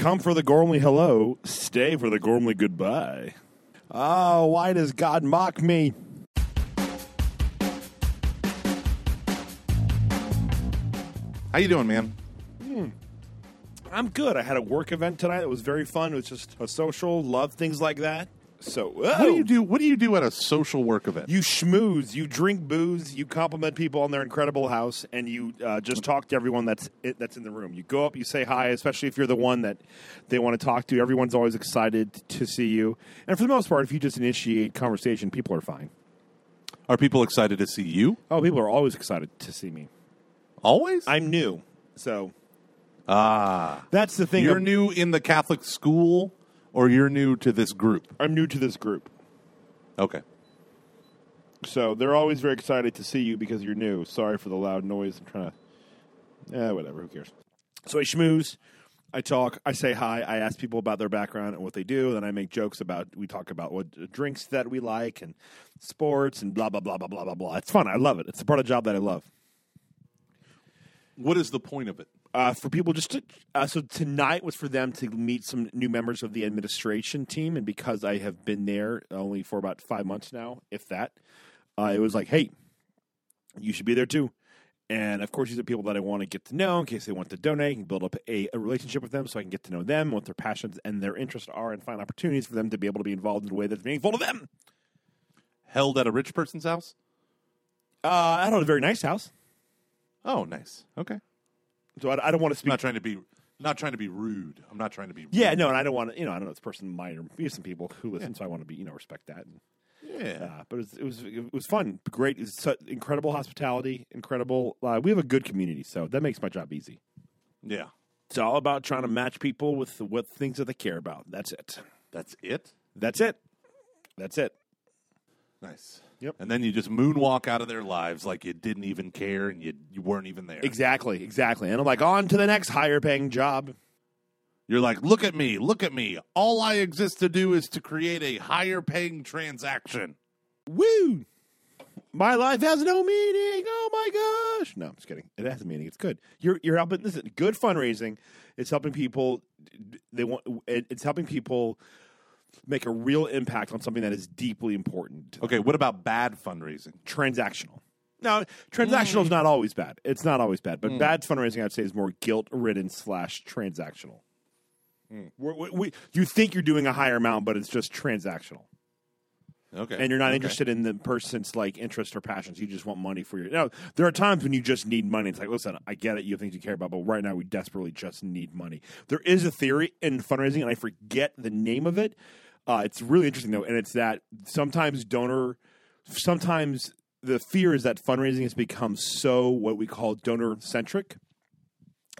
come for the Gormley hello, stay for the Gormley goodbye. Oh, why does God mock me? How you doing, man? Hmm. I'm good. I had a work event tonight It was very fun. It was just a social, love things like that. So, What do you do? What do you do at a social work event? You schmooze, you drink booze, you compliment people on their incredible house, and you uh, just talk to everyone that's it, that's in the room. You go up, you say hi, especially if you're the one that they want to talk to. Everyone's always excited to see you, and for the most part, if you just initiate conversation, people are fine. Are people excited to see you? Oh, people are always excited to see me. Always. I'm new, so ah, that's the thing. you're I'm, new in the Catholic school, or you're new to this group. I'm new to this group, Okay. so they're always very excited to see you because you're new. Sorry for the loud noise. I'm trying to, eh, whatever. Who cares? So I schmooze. I talk. I say hi. I ask people about their background and what they do. Then I make jokes about. We talk about what drinks that we like and sports and blah blah blah blah blah blah blah. It's fun. I love it. It's the part of the job that I love. What is the point of it? Uh, for people just to uh, so tonight was for them to meet some new members of the administration team and because i have been there only for about five months now if that uh, it was like hey you should be there too and of course these are people that i want to get to know in case they want to donate and build up a, a relationship with them so i can get to know them what their passions and their interests are and find opportunities for them to be able to be involved in a way that's meaningful to them Held at a rich person's house? uh, i don't have a very nice house Oh, nice. Okay. So i, I don't want to I'm speak not trying to be not trying to be rude. I'm not trying to be. Rude. yeah no and i don't want to you know i don't know this person might or be some people who listen so i want to be you know respect that and Yeah. Uh, but it was, it was it was fun, great, it's incredible hospitality, incredible. Uh, we have a good community, so that makes my job easy. Yeah. It's all about trying to match people with what things that they care about. That's it. That's it. That's it. That's it. Nice. Yep. And then you just moonwalk out of their lives like you didn't even care and you you weren't even there. Exactly, exactly. And I'm like, on to the next higher paying job. You're like, look at me, look at me. All I exist to do is to create a higher paying transaction. Woo! My life has no meaning. Oh my gosh! No, I'm just kidding. It has a meaning. It's good. You're you're helping. This is good fundraising. It's helping people. They want. it- It's helping people make a real impact on something that is deeply important. Okay, what about bad fundraising? Transactional. Now, transactional is mm. not always bad. It's not always bad, but mm. bad fundraising, I'd say, is more guilt ridden slash transactional. Mm. We're- we- we- you think you're doing a higher amount, but it's just transactional Okay. and you're not Okay. interested in the person's like interests or passions. You just want money for your. No, there are times when you just need money. It's like, listen, I get it. You have things you care about, but right now we desperately just need money. There is a theory in fundraising, and I forget the name of it. Uh, it's really interesting though, and it's that sometimes donor, sometimes the fear is that fundraising has become so what we call donor centric.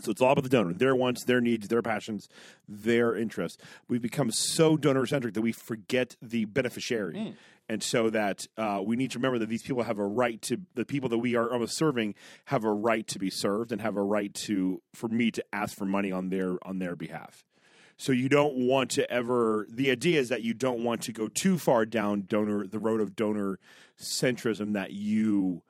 So it's all about the donor, their wants, their needs, their passions, their interests. We've become so donor centric that we forget the beneficiary. And so that uh, we need to remember that these people have a right to the people that we are almost serving have a right to be served and have a right to for me to ask for money on their on their behalf. So you don't want to ever. The idea is that you don't want to go too far down donor the road of donor centrism that you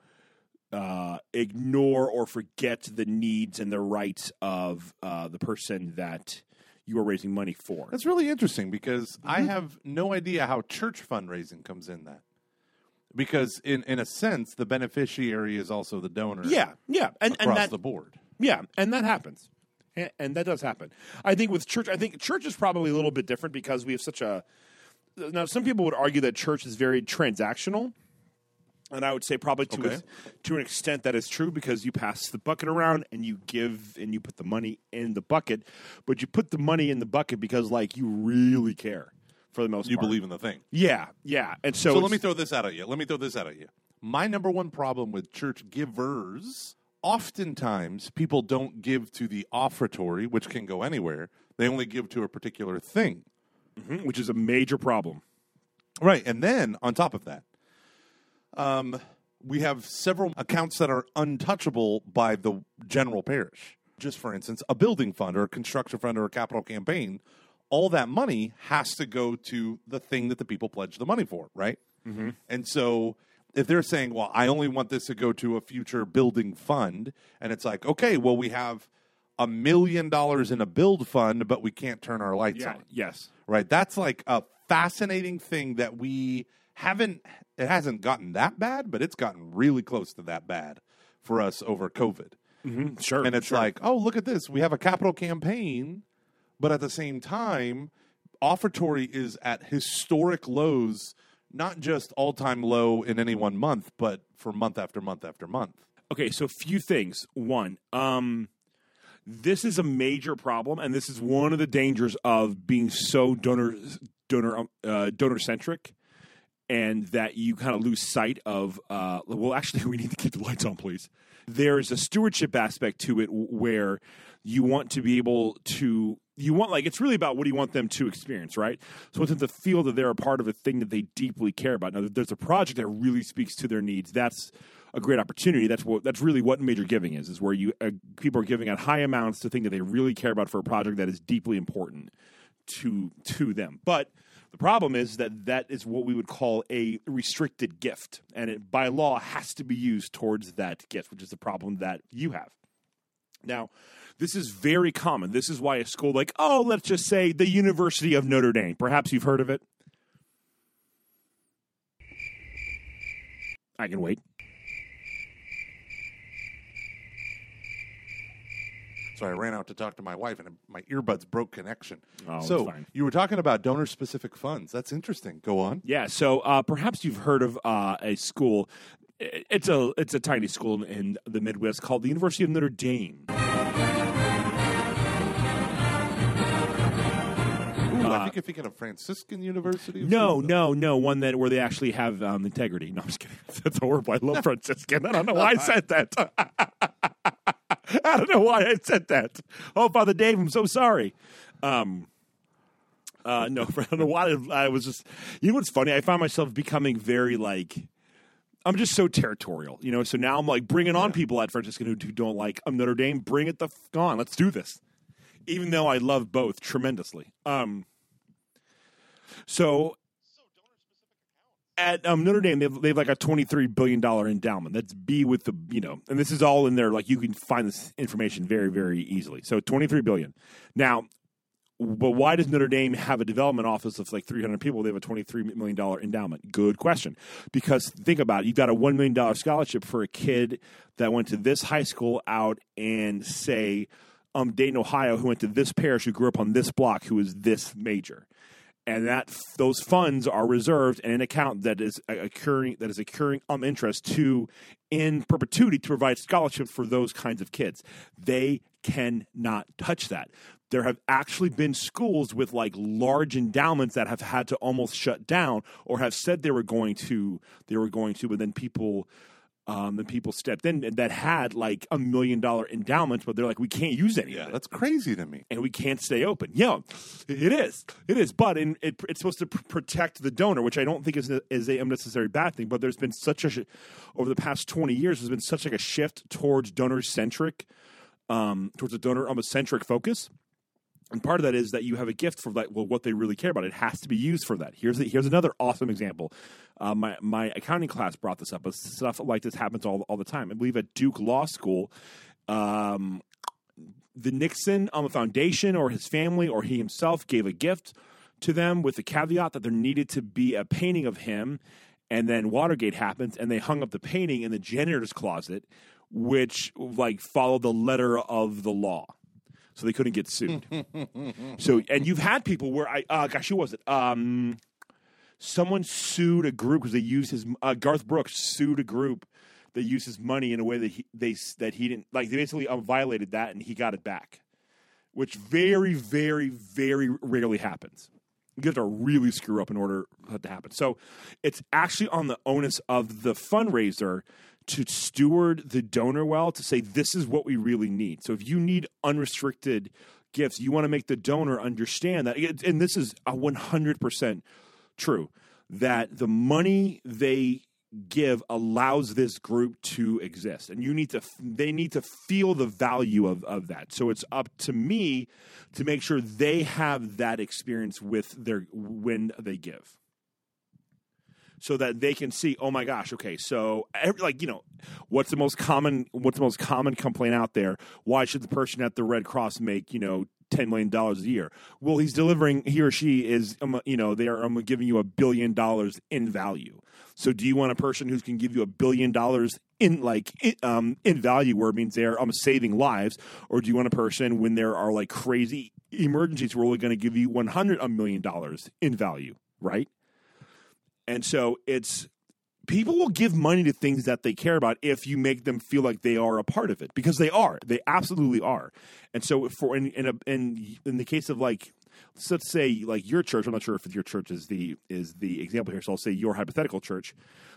uh, ignore or forget the needs and the rights of uh, the person that you are raising money for. That's really interesting because Mm-hmm. I have no idea how church fundraising comes in that. Because in in a sense, the beneficiary is also the donor. yeah, yeah, and and across that the board. Yeah, and that happens. And, and that does happen. I think with church, I think church is probably a little bit different because we have such a. Now, some people would argue that church is very transactional. And I would say probably to, Okay. a, to an extent that is true because you pass the bucket around and you give and you put the money in the bucket, but you put the money in the bucket because like you really care for the most You part. believe in the thing. Yeah, yeah. And so, So let me throw this out at you. Let me throw this out at you. My number one problem with church givers, oftentimes people don't give to the offertory, which can go anywhere. They only give to a particular thing. Mm-hmm, which is a major problem. Right. And then on top of that, um, we have several accounts that are untouchable by the general parish. Just for instance, a building fund or a construction fund or a capital campaign, all that money has to go to the thing that the people pledge the money for, right? And so if they're saying, well, I only want this to go to a future building fund, and it's like, okay, well, we have a million dollars in a build fund, but we can't turn our lights Yeah. on. Yes. Right? That's like a fascinating thing that we haven't. It hasn't gotten that bad, but it's gotten really close to that bad for us over COVID. Mm-hmm. Sure. And it's sure. like, oh, look at this. We have a capital campaign, but at the same time, offertory is at historic lows, not just all time low in any one month, but for month after month after month. Okay, so a few things. One, um, this is a major problem, and this is one of the dangers of being so donor donor uh, donor centric, and that you kind of lose sight of. Uh, well, actually, we need to keep the lights on, please. There's a stewardship aspect to it where you want to be able to. You want like it's really about what do you want them to experience, right? So want them to feel that they're a part of a thing that they deeply care about. Now, there's a project that really speaks to their needs. That's a great opportunity. That's what that's really what major giving is. Is where you uh, people are giving out high amounts to thing that they really care about for a project that is deeply important to to them. But the problem is that that is what we would call a restricted gift, and it by law has to be used towards that gift, which is the problem that you have. Now, this is very common. This is why a school like, oh, let's just say the University of Notre Dame. Perhaps you've heard of it. I can wait. So I ran out to talk to my wife, and my earbuds broke connection. Oh, so fine. you were talking about donor specific funds. That's interesting. Go on. Yeah, so uh, perhaps you've heard of uh, a school. It's a it's a tiny school in the Midwest called the University of Notre Dame. I think you're thinking of Franciscan University. Uh, No, no, no. One that where they actually have um, integrity. No, I'm just kidding. That's horrible. I love Franciscan. I don't know why I said that. I don't know why I said that. Oh, Father Dave, I'm so sorry. Um, uh, no, I don't know why. I was just. You know what's funny? I found myself becoming very like. I'm just so territorial, you know. So now I'm like bringing on people at Franciscan who, who don't like um, Notre Dame. Bring it the f- on. Let's do this. Even though I love both tremendously. Um, so at um, Notre Dame, they have, they have like a twenty-three billion dollar endowment. That's B with the you know, and this is all in there. Like you can find this information very very easily. So twenty-three billion. Now, but why does Notre Dame have a development office of like three hundred people? They have a twenty-three million dollar endowment. Good question. Because think about it, you've got a one million dollar scholarship for a kid that went to this high school out and say. Um, Dayton, Ohio, who went to this parish, who grew up on this block, who is this major and that those funds are reserved in an account that is occurring that is accruing um interest to in perpetuity to provide scholarships for those kinds of kids. They cannot touch that. There have actually been schools with like large endowments that have had to almost shut down or have said they were going to they were going to, but then people um, then people stepped in that had like a million dollar endowments, but they're like, we can't use any of Yeah, it that's crazy to me. and we can't stay open. Yeah, it is. It is. But in, it, it's supposed to pr- protect the donor, which I don't think is a, is a unnecessary bad thing. But there's been such a over the past twenty years, there's been such like a shift towards donor centric, um, towards a donor um, centric focus. And part of that is that you have a gift for like well, what they really care about. It has to be used for that. Here's the, here's another awesome example. Uh, my my accounting class brought this up. But stuff like this happens all all the time. I believe at Duke Law School, um, the Nixon um, Foundation or his family or he himself gave a gift to them with the caveat that there needed to be a painting of him. And then Watergate happens, and they hung up the painting in the janitor's closet, which like followed the letter of the law so they couldn't get sued. so, and you've had people where I, uh, gosh, who was it? Um, someone sued a group because they used his. Uh, Garth Brooks sued a group that used his money in a way that he they that he didn't like. They basically um, violated that, and he got it back, which very, very, very rarely happens. You have to really screw up in order for that to happen. So, it's actually on the onus of the fundraiser to steward the donor well to say this is what we really need. So if you need unrestricted gifts, you want to make the donor understand that and this is a 100% true that the money they give allows this group to exist and you need to they need to feel the value of, of that so it's up to me to make sure they have that experience with their when they give so that they can see, oh my gosh, okay, so every, like you know, what's the most common what's the most common complaint out there? Why should the person at the Red Cross make you know ten million dollars a year? Well, he's delivering. He or she is, um, you know, they are um, giving you a billion dollars in value. So, do you want a person who can give you a billion dollars in like in, um, in value, where it means they're um, saving lives, or do you want a person when there are like crazy emergencies, we're only going to give you one hundred a million dollars in value, right? And so it's people will give money to things that they care about if you make them feel like they are a part of it because they are. They absolutely are. And so for in in, a, in, in the case of like so let's say like your church i'm not sure if your church is the is the example here so i'll say your hypothetical church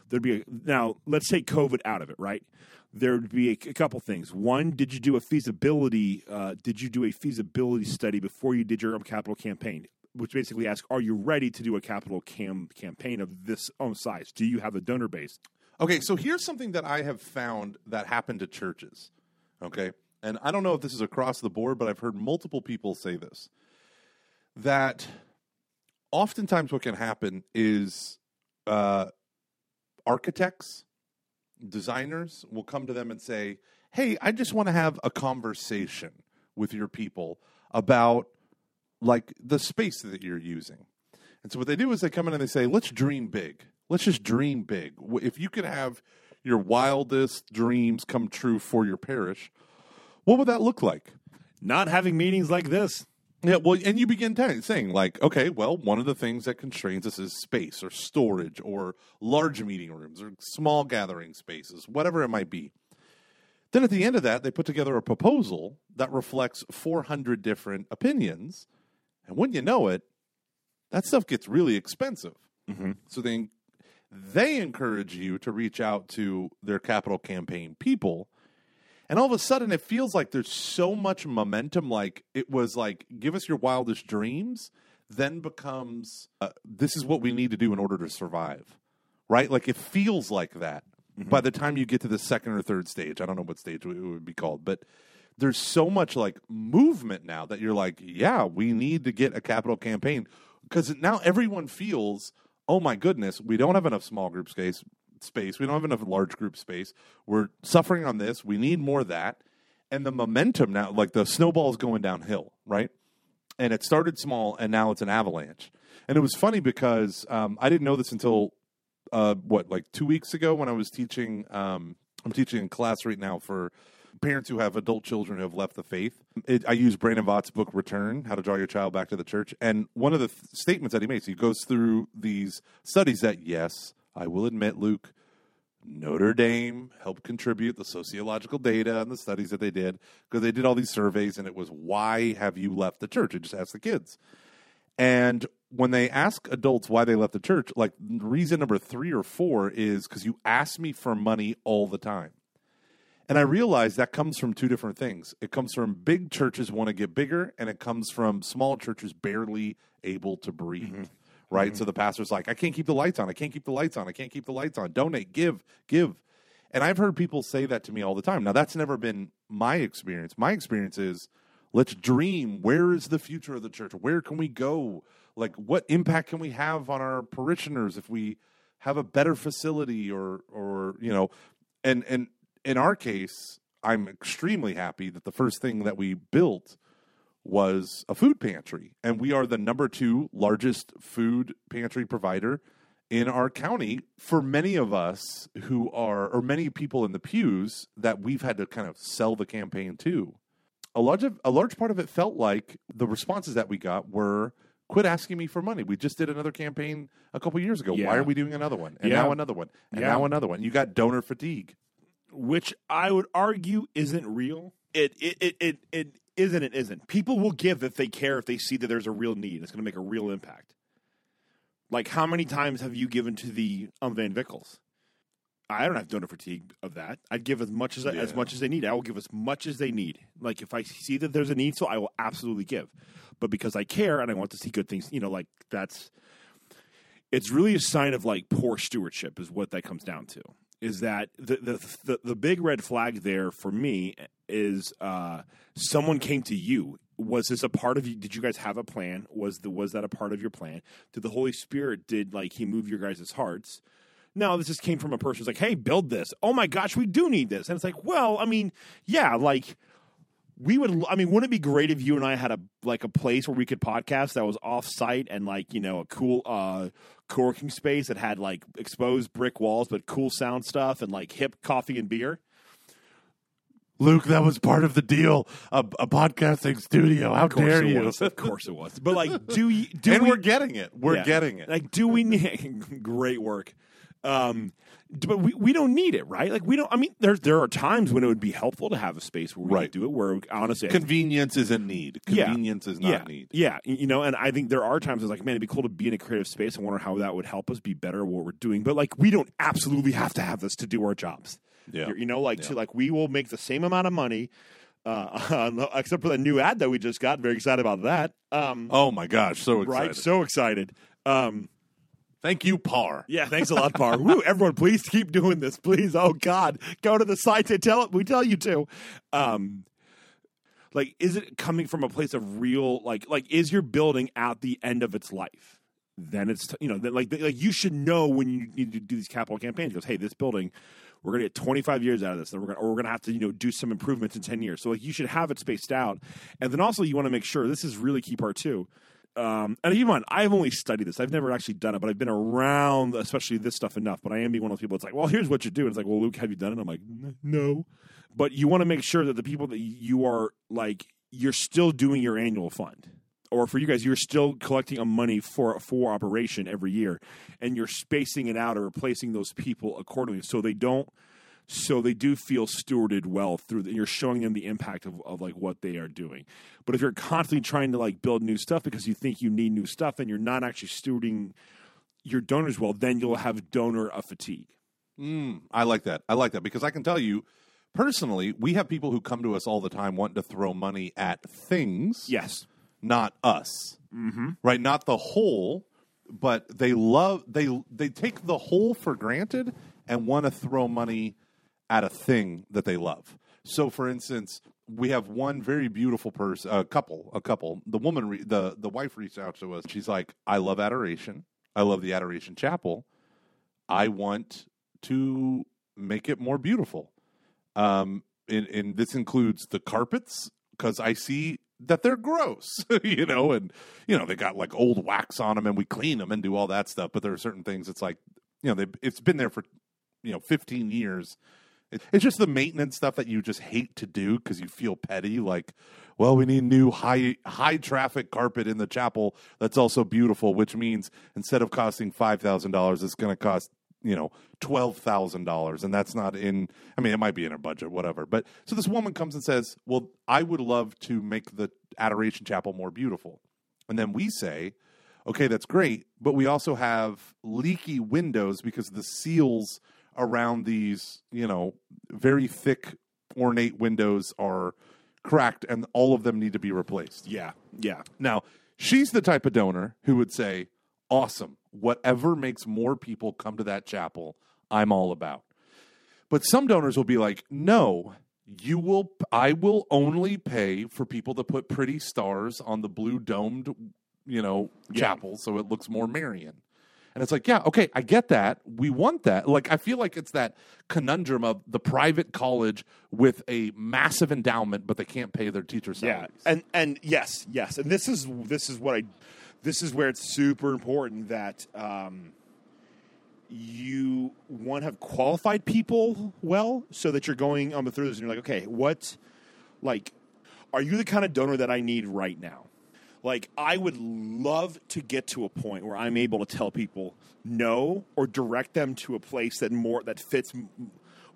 there'd be a, now let's take covid out of it right? There'd be a, a couple things. One did you do a feasibility uh, did you do a feasibility study before you did your capital campaign which basically asks, are you ready to do a capital cam campaign of this own size? Do you have a donor base? Okay, so here's something that I have found that happened to churches. Okay, and I don't know if this is across the board, but I've heard multiple people say this that oftentimes what can happen is uh, architects, designers will come to them and say, Hey, I just want to have a conversation with your people about like the space that you're using. And so what they do is they come in and they say, let's dream big. Let's just dream big. If you could have your wildest dreams come true for your parish, what would that look like? Not having meetings like this. Yeah, well, and you begin t- saying, like, okay, well, one of the things that constrains us is space or storage or large meeting rooms or small gathering spaces, whatever it might be. Then at the end of that, they put together a proposal that reflects 400 different opinions and when you know it, that stuff gets really expensive. Mm-hmm. So they they encourage you to reach out to their capital campaign people. And all of a sudden, it feels like there's so much momentum. Like it was like, give us your wildest dreams, then becomes, uh, this is what we need to do in order to survive. Right? Like it feels like that mm-hmm. by the time you get to the second or third stage. I don't know what stage it would be called, but there's so much like movement now that you're like, yeah, we need to get a capital campaign because now everyone feels, oh my goodness, we don't have enough small group space. Space. We don't have enough large group space. We're suffering on this. We need more of that. And the momentum now, like the snowball is going downhill, right? And it started small, and now it's an avalanche. And it was funny because um, I didn't know this until uh, what, like two weeks ago when I was teaching. Um, I'm teaching in class right now for parents who have adult children who have left the faith. It, I use Brandon Vogt's book Return: How to Draw Your Child Back to the Church, and one of the th- statements that he makes, he goes through these studies that yes, I will admit, Luke. Notre Dame helped contribute the sociological data and the studies that they did because they did all these surveys and it was why have you left the church? It just asked the kids. And when they ask adults why they left the church, like reason number three or four is because you ask me for money all the time. And I realize that comes from two different things. It comes from big churches want to get bigger, and it comes from small churches barely able to breathe. Mm-hmm. Right. Mm-hmm. So the pastor's like, I can't keep the lights on. I can't keep the lights on. I can't keep the lights on. Donate, give, give. And I've heard people say that to me all the time. Now, that's never been my experience. My experience is let's dream. Where is the future of the church? Where can we go? Like, what impact can we have on our parishioners if we have a better facility or, or, you know, and, and in our case, I'm extremely happy that the first thing that we built was a food pantry. And we are the number two largest food pantry provider in our county for many of us who are, or many people in the pews that we've had to kind of sell the campaign to. A large, a large part of it felt like the responses that we got were quit asking me for money. We just did another campaign a couple years ago. Yeah. Why are we doing another one? And yeah. now another one. And yeah. now another one. You got donor fatigue which I would argue isn't real. It it it it, it isn't. It isn't. People will give if they care. If they see that there's a real need, it's going to make a real impact. Like how many times have you given to the um, Van Vickles? I don't have donor fatigue of that. I'd give as much as yeah. as much as they need. I will give as much as they need. Like if I see that there's a need, so I will absolutely give. But because I care and I want to see good things, you know, like that's it's really a sign of like poor stewardship is what that comes down to is that the, the the, the big red flag there for me is uh, someone came to you was this a part of you? Did you guys have a plan? Was the was that a part of your plan? Did the Holy Spirit did like He move your guys' hearts? No, this just came from a person who's like, "Hey, build this." Oh my gosh, we do need this, and it's like, well, I mean, yeah, like we would. I mean, wouldn't it be great if you and I had a like a place where we could podcast that was off site and like you know a cool uh co-working space that had like exposed brick walls but cool sound stuff and like hip coffee and beer. Luke, that was part of the deal. A, a podcasting studio. How Of course dare it you? was. Of course it was. But like, do you? Do and we, we're getting it. We're Yeah. getting it. Like, do we need great work? Um, but we, we don't need it, right? Like, we don't. I mean, there there are times when it would be helpful to have a space where we Right. could do it. Where honestly, Convenience is a need. Yeah. Convenience is not yeah, need. Yeah, you know, and I think there are times it's like, man, it'd be cool to be in a creative space. I wonder how that would help us be better at what we're doing. But like, we don't absolutely have to have this to do our jobs. Yeah. You- know, like to like we will make the same amount of money. Uh, except for the new ad that we just got, very excited about that. Um, Oh my gosh, so excited. right, so excited. Um, Thank you, Par. yeah, thanks a lot, Par. Woo, everyone, please keep doing this, please. Oh God, go to the site to tell it. We tell you to. Um, like, is it coming from a place of real, like, like is your building at the end of its life? Then it's you know, then like, like you should know when you need to do these capital campaigns. Because hey, this building, we're gonna get 25 years out of this, and we're gonna, or we're gonna have to you know do some improvements in 10 years. So like, you should have it spaced out, and then also you want to make sure this is really key part too um, and in mind, I've only studied this. I've never actually done it, but I've been around, especially this stuff enough. But I am being one of those people. It's like, well, here's what you do. And it's like, well, Luke, have you done it? I'm like, no. But you want to make sure that the people that you are like, you're still doing your annual fund, or for you guys, you're still collecting a money for for operation every year, and you're spacing it out or replacing those people accordingly, so they don't. So they do feel stewarded well through. The, you're showing them the impact of, of like what they are doing. But if you're constantly trying to like build new stuff because you think you need new stuff and you're not actually stewarding your donors well, then you'll have donor fatigue. Mm, I like that. I like that because I can tell you personally, we have people who come to us all the time wanting to throw money at things, Yes. not us. Mm-hmm. Right? Not the whole, but they love they they take the whole for granted and want to throw money at a thing that they love. So, for instance, we have one very beautiful person, a couple, a couple. The woman, re- the the wife reached out to us. She's like, "I love adoration. I love the adoration chapel. I want to make it more beautiful. Um, and, and this includes the carpets because I see that they're gross, you know, and you know they got like old wax on them, and we clean them and do all that stuff. But there are certain things. It's like you know, they, it's been there for you know 15 years. It- It's just the maintenance stuff that you just hate to do because you feel petty. Like, well, we need new high high traffic carpet in the chapel that's also beautiful, which means instead of costing five thousand dollars, it's going to cost you know twelve thousand dollars, and that's not in. I mean, it might be in our budget, whatever. But so this woman comes and says, "Well, I would love to make the Adoration Chapel more beautiful," and then we say. Okay, that's great, but we also have leaky windows because the seals around these, you know, very thick, ornate windows are cracked, and all of them need to be replaced. Yeah. Yeah. Now, she's the type of donor who would say, Awesome, whatever makes more people come to that chapel, I'm all about. But some donors will be like, No, you will, I will only pay for people to put pretty stars on the blue domed, you know, chapel so it looks more Marian. And it's like, yeah, okay, I get that. We want that. Like, I feel like it's that conundrum of the private college with a massive endowment, but they can't pay their teacher Yeah, and and yes, yes, and this is this is what I, this is where it's super important that um, you one have qualified people well, so that you're going on the through this and you're like, okay, what, like, are you the kind of donor that I need right now? Like, I would love to get to a point where I'm able to tell people no or direct them to a place that more that fits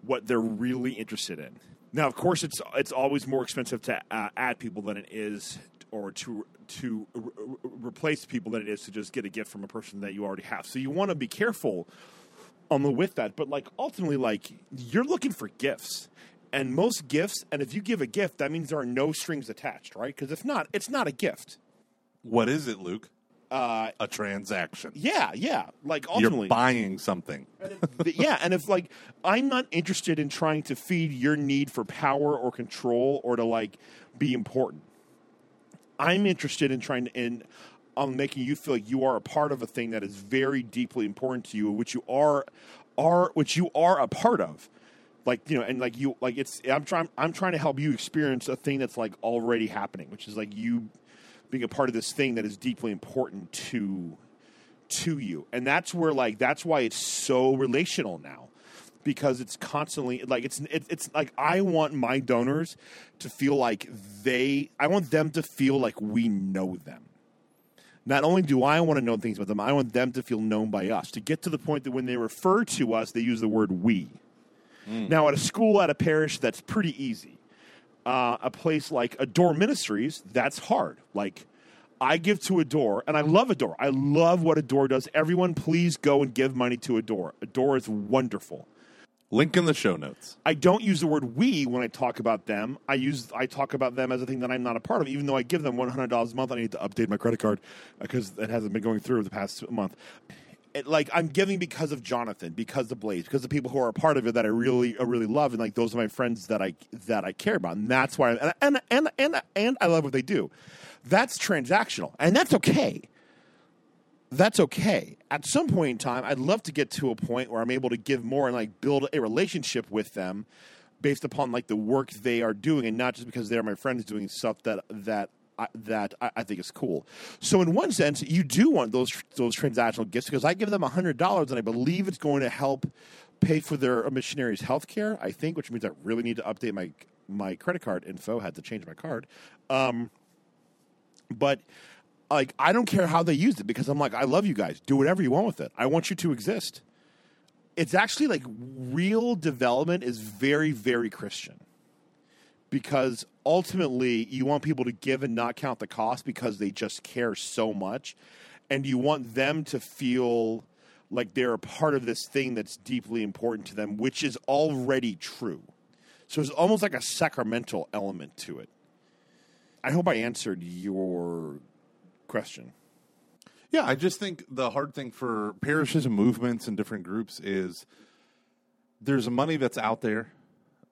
what they're really interested in. Now, of course, it's it's always more expensive to uh, add people than it is, or to to re- re- replace people than it is to just get a gift from a person that you already have. So you want to be careful on the with that. But like ultimately, like you're looking for gifts, and most gifts, and if you give a gift, that means there are no strings attached, right? Because if not, it's not a gift. What is it, Luke? Uh, A transaction. yeah, yeah. Like You're buying something. yeah, and if like I'm not interested in trying to feed your need for power or control or to like be important. I'm interested in trying to in on making you feel like you are a part of a thing that is very deeply important to you, which you are are which you are a part of. Like you know, and like you like it's I'm trying I'm trying to help you experience a thing that's like already happening, which is like you being a part of this thing that is deeply important to to you. And that's where like that's why it's so relational now. Because it's constantly like it's it, it's like I want my donors to feel like they I want them to feel like we know them. Not only do I want to know things about them, I want them to feel known by us. To get to the point that when they refer to us, they use the word we. Hmm. Now, at a school, at a parish, that's pretty easy. Uh, a place like Adore Ministries, that's hard. Like, I give to Adore, and I love Adore. I love what Adore does. Everyone, please go and give money to Adore. Adore is wonderful. Link in the show notes. I don't use the word we when I talk about them. I use I talk about them as a thing that I'm not a part of. Even though I give them one hundred dollars a month, I need to update my credit card because it hasn't been going through the past month. Like I'm giving because of Jonathan, because of Blaze, because of people who are a part of it that I really I really love, and like those are my friends that I that I care about, and that's why. I'm, and and and and I love what they do. That's transactional, and that's okay that's okay. At some point in time, I'd love to get to a point where I'm able to give more and like build a relationship with them based upon like the work they are doing, and not just because they're my friends doing stuff that that. I, that I, I think is cool. So in one sense, you do want those those transactional gifts because I give them hundred dollars and I believe it's going to help pay for their missionaries' health care. I think, which means I really need to update my my credit card info. Had to change my card, um, but like I don't care how they used it because I'm like I love you guys. Do whatever you want with it. I want you to exist. It's actually like real development is very very Christian. Because ultimately you want people to give and not count the cost because they just care so much and you want them to feel like they're a part of this thing that's deeply important to them which is already true. So it's almost like a sacramental element to it. I hope I answered your question. Yeah, I just think the hard thing for parishes and movements and different groups is there's money that's out there,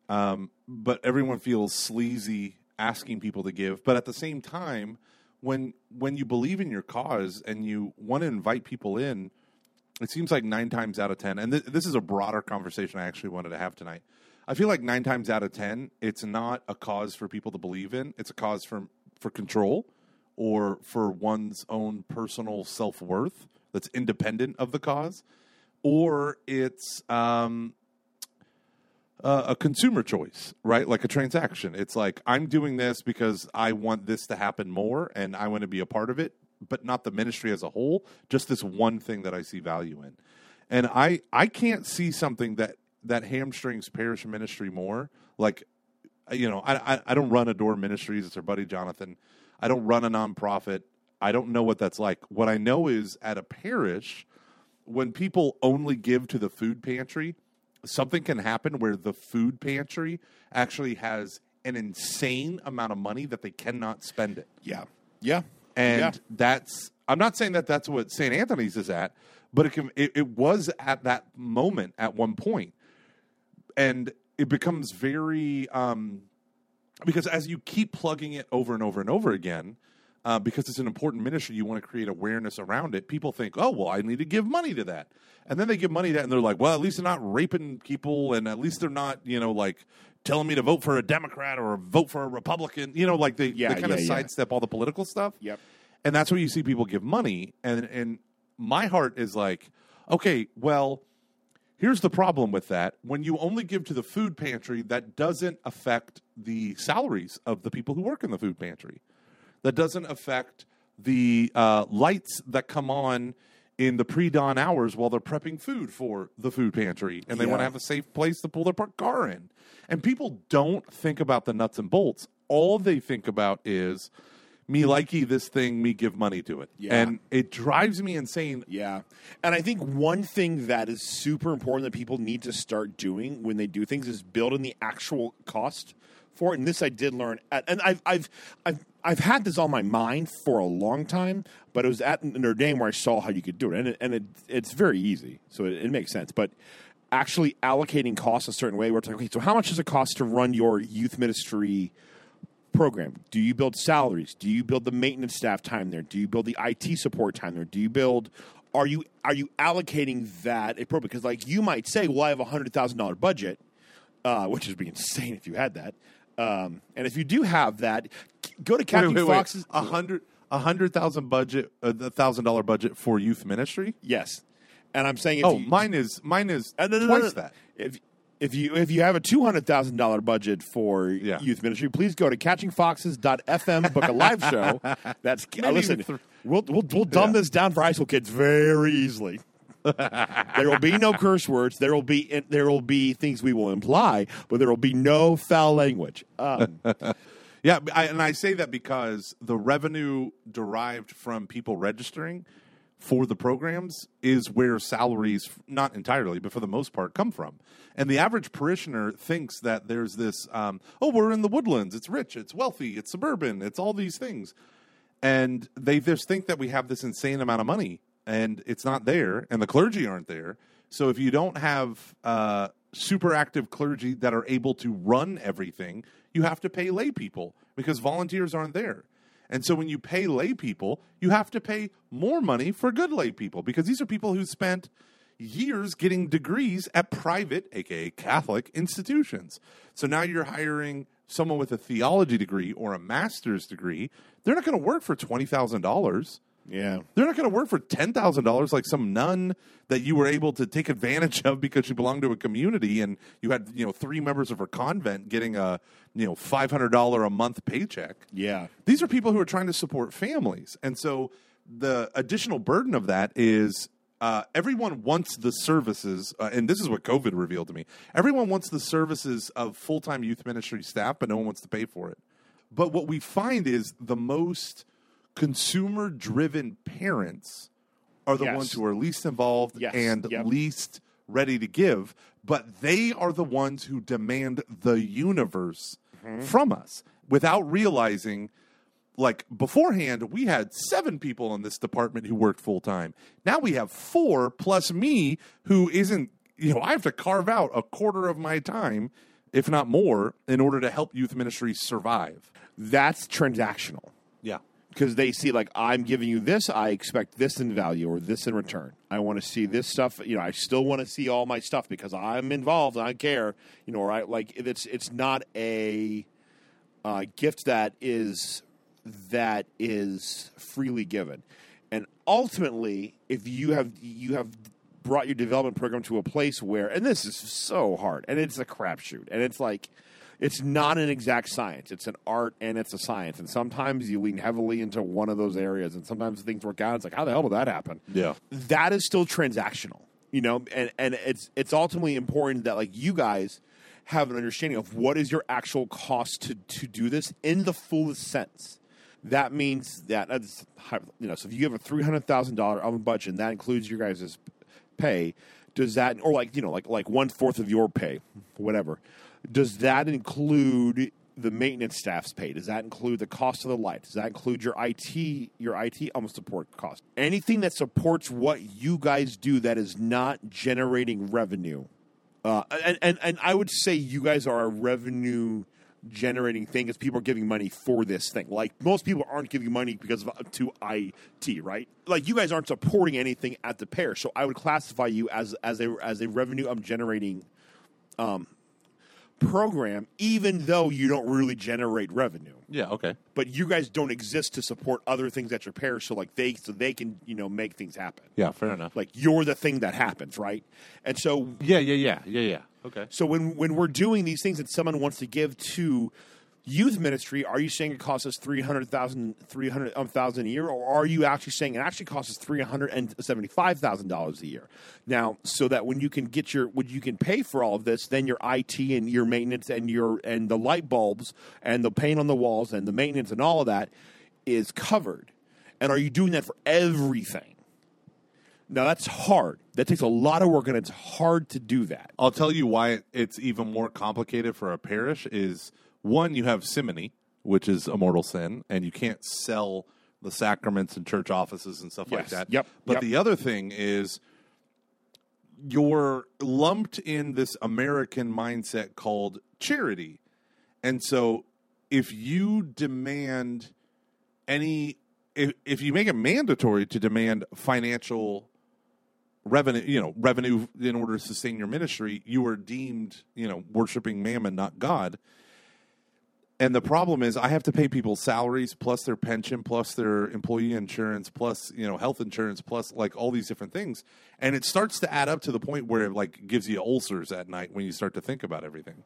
um, but everyone feels sleazy asking people to give. But at the same time, when when you believe in your cause and you want to invite people in, it seems like nine times out of ten, and th- this is a broader conversation I actually wanted to have tonight. I feel like nine times out of ten, it's not a cause for people to believe in; it's a cause for for control or for one's own personal self worth that's independent of the cause, or it's um, uh, a consumer choice, right? Like a transaction. It's like I'm doing this because I want this to happen more and I want to be a part of it, but not the ministry as a whole. Just this one thing that I see value in, and I I can't see something that that hamstrings parish ministry more. Like, you know, I I, I don't run Adore Ministries. It's our buddy Jonathan. I don't run a nonprofit. I don't know what that's like. What I know is at a parish, when people only give to the food pantry, something can happen where the food pantry actually has an insane amount of money that they cannot spend it. Yeah. Yeah. And Yeah. that's I'm not saying that that's what St. Anthony's is at, but it can it, it was at that moment at one point. And it becomes very um because as you keep plugging it over and over and over again, uh, because it's an important ministry, you want to create awareness around it. People think, oh, well, I need to give money to that. And then they give money to that, and they're like, well, at least they're not raping people, and at least they're not, you know, like telling me to vote for a Democrat or vote for a Republican. You know, like they, Yeah, they kind of yeah, yeah. sidestep all the political stuff. Yep. And that's where you see people give money. And, and my heart is like, okay, well, Here's the problem with that. When you only give to the food pantry, that doesn't affect the salaries of the people who work in the food pantry. That doesn't affect the uh, lights that come on in the pre dawn hours while they're prepping food for the food pantry and they Yeah. want to have a safe place to pull their car in. And people don't think about the nuts and bolts. All they think about is me likey this thing, me give money to it. Yeah. And it drives me insane. Yeah. And I think one thing that is super important that people need to start doing when they do things is building the actual cost for it. And this I did learn at, and I've I've I've I've had this on my mind for a long time, but it was at Notre Dame where I saw how you could do it. And it, and it, it's very easy. So it, it makes sense. But actually allocating costs a certain way where it's like, okay, so how much does it cost to run your youth ministry program? Do you build salaries? Do you build the maintenance staff time there? Do you build the IT support time there? Do you build are you are you allocating that appropriately? Because like you might say, well, I have a hundred thousand dollar budget, uh, which would be insane if you had that. Um, and if you do have that, go to Captain wait, wait, wait. Fox's. A hundred, a hundred thousand budget, a thousand dollar budget for youth ministry. Yes, and I'm saying if Oh, you, mine is mine is Uh, no, no, twice no. that. If if you if you have a two hundred thousand dollar budget for Yeah. youth ministry, please go to catchingfoxes.fm, book a live show. That's Maybe listen. th- we'll we'll, we'll dumb Yeah. this down for high school kids very easily. there will be no curse words. There will be there will be things we will imply, but there will be no foul language. Um, Yeah, I, and I say that because the revenue derived from people registering for the programs is where salaries, not entirely, but for the most part, come from. And the average parishioner thinks that there's this, um, oh, we're in the woodlands, it's rich, it's wealthy, it's suburban, it's all these things. And they just think that we have this insane amount of money, and it's not there, and the clergy aren't there. So if you don't have uh, super active clergy that are able to run everything, you have to pay lay people because volunteers aren't there. And so when you pay lay people, you have to pay more money for good lay people because these are people who spent years getting degrees at private, aka Catholic institutions. So now you're hiring someone with a theology degree or a master's degree. They're not going to work for $20,000. Yeah, They're not going to work for ten thousand dollars like some nun that you were able to take advantage of because she belonged to a community and you had you know three members of her convent getting a you know five hundred dollar a month paycheck. yeah. These are people who are trying to support families, and so the additional burden of that is. Uh, everyone wants the services, uh, and this is what COVID revealed to me. Everyone wants the services of full time youth ministry staff, but no one wants to pay for it. But what we find is the most consumer driven parents are the Yes. ones who are least involved Yes. and Yep. least ready to give, but they are the ones who demand the universe Mm-hmm. from us without realizing like beforehand we had seven people in this department who worked full time now we have four plus me who isn't you know i have to carve out a quarter of my time if not more in order to help youth ministry survive That's transactional. Because they see like I'm giving you this, I expect this in value or this in return. I want to see this stuff. You know, I still want to see all my stuff because I'm involved. I care. You know, right? Like it's it's not a uh, gift that is that is freely given, and ultimately, if you have you have brought your development program to a place where, and this is so hard, and it's a crapshoot, and it's like it's not an exact science. It's an art and it's a science. And sometimes you lean heavily into one of those areas, and sometimes things work out. It's like, how the hell did that happen? Yeah. that is still transactional, you know. And and it's it's ultimately important that like you guys have an understanding of what is your actual cost to to do this in the fullest sense. That means that you know. So if you have a three hundred thousand dollar album budget, and that includes your guys' pay, does that or like you know like like one fourth of your pay, whatever? Does that include the maintenance staff's pay? Does that include the cost of the light? Does that include your IT your IT almost support cost? Anything that supports what you guys do that is not generating revenue. Uh, and, and and I would say you guys are a revenue generating thing because people are giving money for this thing. Like most people aren't giving money because of to IT, right? Like you guys aren't supporting anything at the pair. So I would classify you as as a as a revenue um, generating um, program, even though you don't really generate revenue. yeah okay But you guys don't exist to support other things at your parish, so like they so they can you know make things happen. yeah fair enough Like you're the thing that happens, right? And so yeah yeah yeah yeah yeah okay so when when we're doing these things that someone wants to give to youth ministry, are you saying it costs us 300,000 300,000 um, a year or are you actually saying it actually costs us $375,000 a year? Now, so that when you can get your when you can pay for all of this, then your IT and your maintenance and your and the light bulbs and the paint on the walls and the maintenance and all of that is covered. And are you doing that for everything? Now that's hard. That takes a lot of work and it's hard to do that. I'll tell you why it's even more complicated for a parish is one, you have simony, which is a mortal sin, and you can't sell the sacraments and church offices and stuff like Yes. that. Yep. But Yep. the other thing is you're lumped in this American mindset called charity. And so if you demand any if, if you make it mandatory to demand financial revenue you know revenue in order to sustain your ministry you are deemed you know worshiping mammon not god and the problem is i have to pay people salaries plus their pension plus their employee insurance plus you know health insurance plus like all these different things. And it starts to add up to the point where it like gives you ulcers at night when you start to think about everything.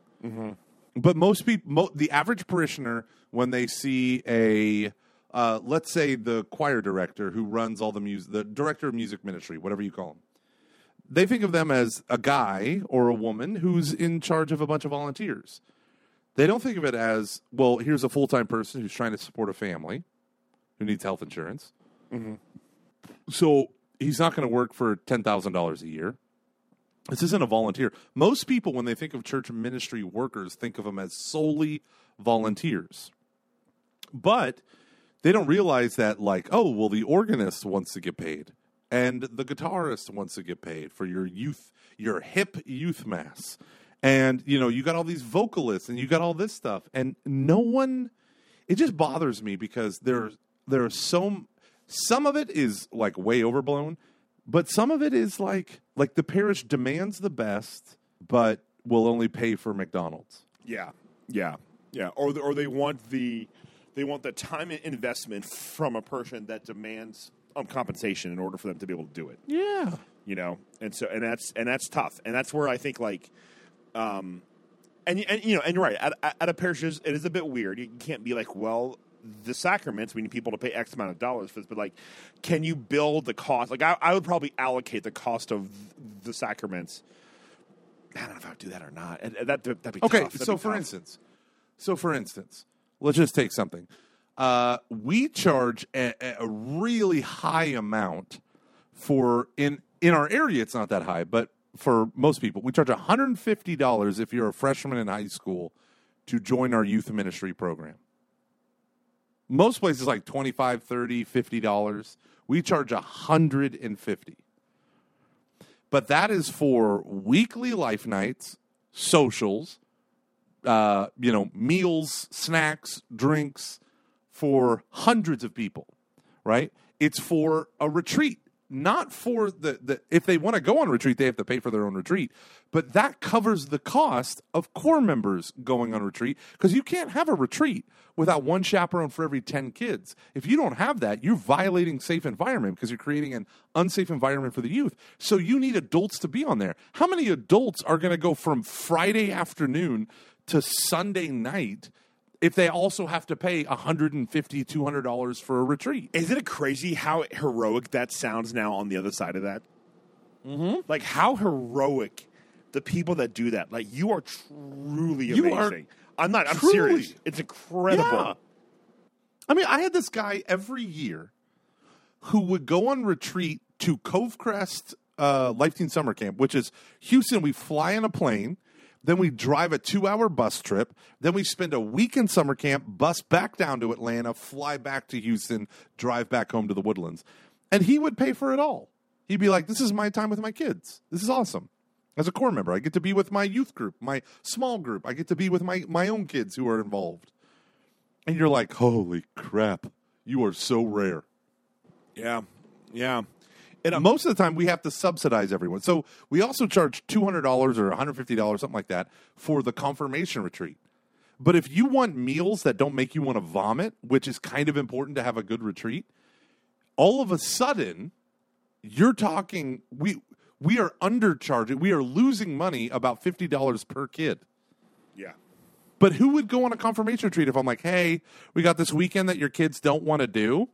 But most people mo- the average parishioner when they see a uh, let's say the choir director who runs all the music the director of music ministry whatever you call him they think of them as a guy or a woman who's in charge of a bunch of volunteers they don't think of it as well here's a full-time person who's trying to support a family who needs health insurance mm-hmm. so he's not going to work for $10000 a year this isn't a volunteer. Most people, when they think of church ministry workers, think of them as solely volunteers. But they don't realize that, like, oh, well, the organist wants to get paid, and the guitarist wants to get paid for your youth, your hip youth mass. And, you know, you got all these vocalists and you got all this stuff. And no one, it just bothers me because there, there are so, some of it is like way overblown but some of it is like like the parish demands the best but will only pay for mcdonald's Yeah, yeah, yeah. Or the, or they want the they want the time and investment from a person that demands um, compensation in order for them to be able to do it. yeah You know, and so and that's and that's tough, and that's where I think like, um, and and you know, and you're right. At, at, a parish, it is a bit weird. You can't be like, well. The sacraments, we need people to pay X amount of dollars for this, but like, can you build the cost? Like, I, I would probably allocate the cost of the sacraments. I don't know if I would do that or not. And that, that'd be okay tough. That'd so be for tough. instance so for instance let's just take something uh, we charge a, a really high amount for in in our area it's not that high but for most people we charge $150 if you're a freshman in high school to join our youth ministry program. Most places like 25 30 50 dollars we charge 150 but that is for weekly life nights socials uh, you know meals snacks drinks for hundreds of people right? It's for a retreat not for the, the if they want to go on retreat they have to pay for their own retreat but that covers the cost of core members going on retreat because you can't have a retreat without one chaperone for every 10 kids. If you don't have that you're violating safe environment because you're creating an unsafe environment for the youth. So you need adults to be on there. How many adults are going to go from friday afternoon to sunday night if they also have to pay $150, 200 dollars for a retreat Isn't it crazy how heroic that sounds now on the other side of that? Mm-hmm. Like how heroic the people that do that. Like you are truly You are amazing. I'm not. I'm truly- serious. It's incredible. Yeah. I mean, I had this guy every year who would go on retreat to Covecrest uh, Life Teen Summer Camp, which is Houston. We fly in a plane, then we drive a two hour bus trip, then we spend a week in summer camp, bus back down to Atlanta, fly back to Houston, drive back home to the woodlands. And he would pay for it all. He'd be like, This is my time with my kids. This is awesome. As a core member, I get to be with my youth group, my small group. I get to be with my, my own kids who are involved. And you're like, holy crap, you are so rare. Yeah. Yeah. And um, Most of the time, we have to subsidize everyone. So we also charge $200 or $150, something like that, for the confirmation retreat. But if you want meals that don't make you want to vomit, which is kind of important to have a good retreat, all of a sudden, you're talking, we, we are undercharging, we are losing money about $50 per kid. yeah. But who would go on a confirmation retreat if I'm like, hey, we got this weekend that your kids don't want to do,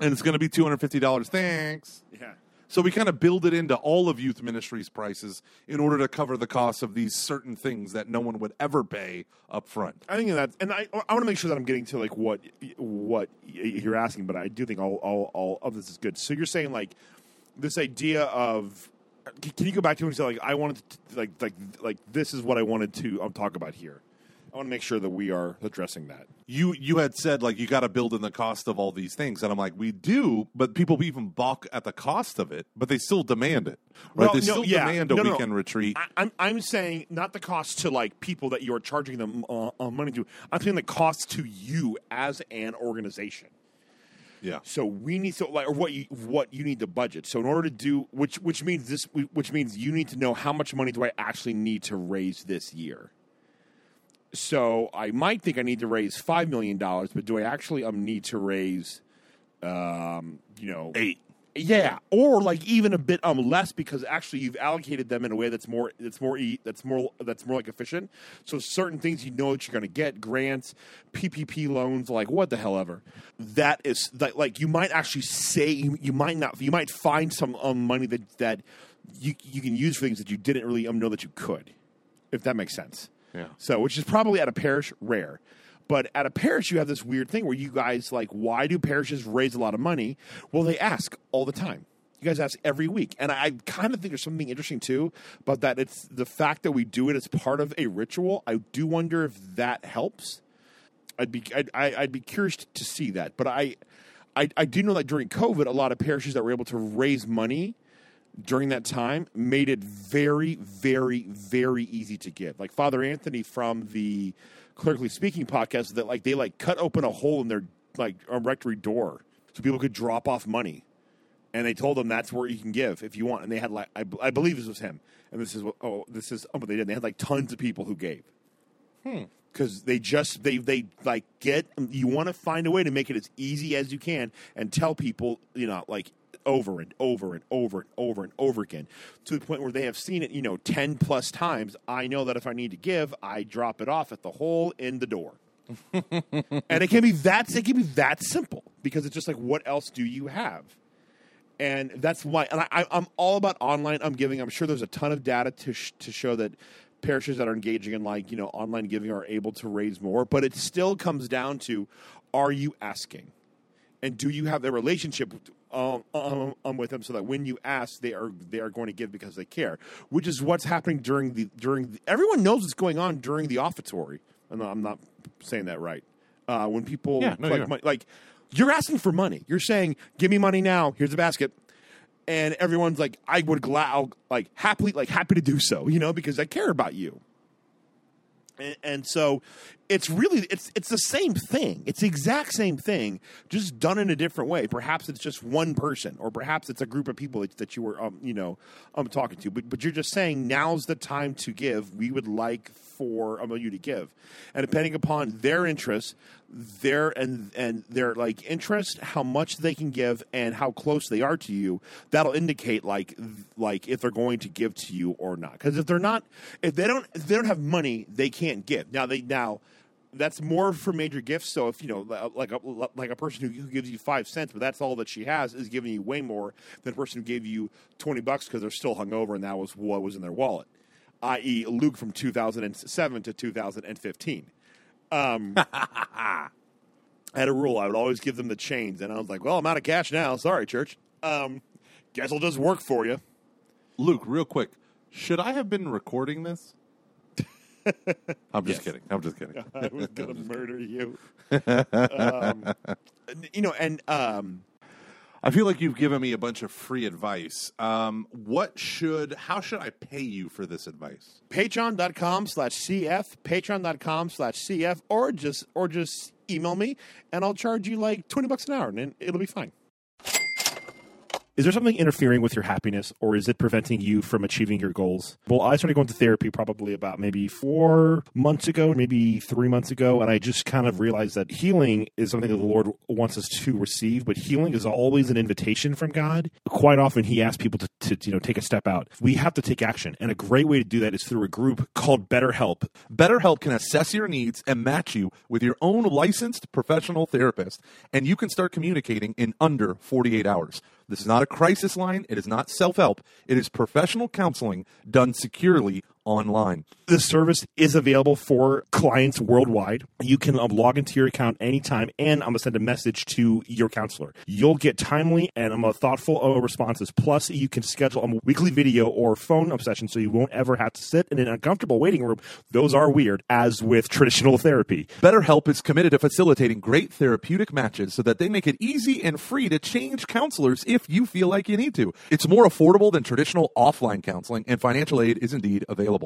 and it's going to be $250. Thanks. Yeah. So we kind of build it into all of youth ministries' prices in order to cover the cost of these certain things that no one would ever pay up front. I think that, and I, I want to make sure that I'm getting to like what what you're asking, but I do think all, all, all of this is good. So you're saying like this idea of, can you go back to and say like I wanted to, like like like this is what I wanted to um, talk about here. I want to make sure that we are addressing that. you you had said like you got to build in the cost of all these things, and I'm like, we do, but people even balk at the cost of it, but they still demand it. Right? Well, they no, still yeah. demand a No, no, weekend retreat. I, I'm I'm saying not the cost to like people that you are charging them uh, uh, money to. I'm saying the cost to you as an organization. yeah, So we need to like or what you what you need to budget. So in order to do which which means this which means you need to know how much money do I actually need to raise this year. So I might think I need to raise five million dollars, but do I actually um need to raise, um, you know, eight. yeah, or like even a bit um less because actually you've allocated them in a way that's more that's more that's more that's more like efficient. So certain things you know that you're going to get grants, PPP loans, like what the hell ever. That is that like you might actually say you, you might not you might find some um, money that that you you can use for things that you didn't really um, know that you could, if that makes sense. Yeah. So, which is probably at a parish rare. But at a parish, you have this weird thing where you guys like, why do parishes raise a lot of money? Well, they ask all the time. You guys ask every week, and I kind of think there's something interesting too about that. It's the fact that we do it as part of a ritual. I do wonder if that helps. I'd be I'd, I- I'd be curious to see that, but I, I I do know that during COVID, a lot of parishes that were able to raise money during that time made it very, very, very easy to give. Like Father Anthony from the Clerically Speaking podcast, that like they like cut open a hole in their like um, rectory door so people could drop off money, and they told them that's where you can give if you want. And they had like I, I believe this was him, and this is what oh this is oh but they did. They had like tons of people who gave because they just they they like get you want to find a way to make it as easy as you can and tell people you know like over and over and over and over and over again to the point where they have seen it you know 10 plus times. I know that if i need to give i drop it off at the hole in the door. And it can be that it can be that simple because it's just like what else do you have? And that's why and I, I'm all about online I'm giving. I'm sure there's a ton of data to sh- to show that parishes that are engaging in like you know online giving are able to raise more, but it still comes down to are you asking, and do you have the relationship um, um, um, with them so that when you ask, they are they are going to give because they care, which is what's happening during the during the, everyone knows what's going on during the offertory. And I'm not saying that right. Uh, when people Yeah, no, collect you're- money, like you're asking for money. You're saying, "Give me money now. Here's a basket." And everyone's like, "I would glad, like happily, like happy to do so," you know, because I care about you. And, and so, it's really it's it's the same thing. It's the exact same thing, just done in a different way. Perhaps it's just one person, or perhaps it's a group of people that, that you were, um, you know, um, talking to. But but you're just saying now's the time to give. We would like for um, you to give, and depending upon their interests, their and and their like interest, how much they can give, and how close they are to you, that'll indicate like like if they're going to give to you or not. Because if they're not, if they don't, if they don't have money, they can't give. Now they now that's more for major gifts. So if you know, like a like a person who, gives you five cents, but that's all that she has, is giving you way more than a person who gave you twenty bucks because they're still hungover and that was what was in their wallet. I.e., Luke from two thousand and seven to two thousand and fifteen. Um, I had a rule; I would always give them the chains, and I was like, "Well, I'm out of cash now. Sorry, church. Um, guess I'll just work for you." Luke, real quick, should I have been recording this? I'm just Yes. kidding. I'm just kidding. I was gonna murder you. um, you know, and um, I feel like you've given me a bunch of free advice. Um, what should, how should I pay you for this advice? patreon.com slash cf patreon.com slash cf or just or just email me and i'll charge you like 20 bucks an hour and it'll be fine is there something interfering with your happiness or is it preventing you from achieving your goals? Well, I started going to therapy probably about maybe four months ago, maybe three months ago, and I just kind of realized that healing is something that the Lord wants us to receive, but healing is always an invitation from God. Quite often, He asks people to, to you know take a step out. We have to take action, and a great way to do that is through a group called BetterHelp. BetterHelp can assess your needs and match you with your own licensed professional therapist, and you can start communicating in under 48 hours. This is not a crisis line. It is not self help. It is professional counseling done securely online. This service is available for clients worldwide. You can log into your account anytime, and I'm gonna send a message to your counselor. You'll get timely and um, thoughtful uh, responses. Plus, you can schedule a weekly video or phone up session, so you won't ever have to sit in an uncomfortable waiting room. Those are weird, as with traditional therapy. BetterHelp is committed to facilitating great therapeutic matches so that they make it easy and free to change counselors if you feel like you need to. It's more affordable than traditional offline counseling, and financial aid is indeed available.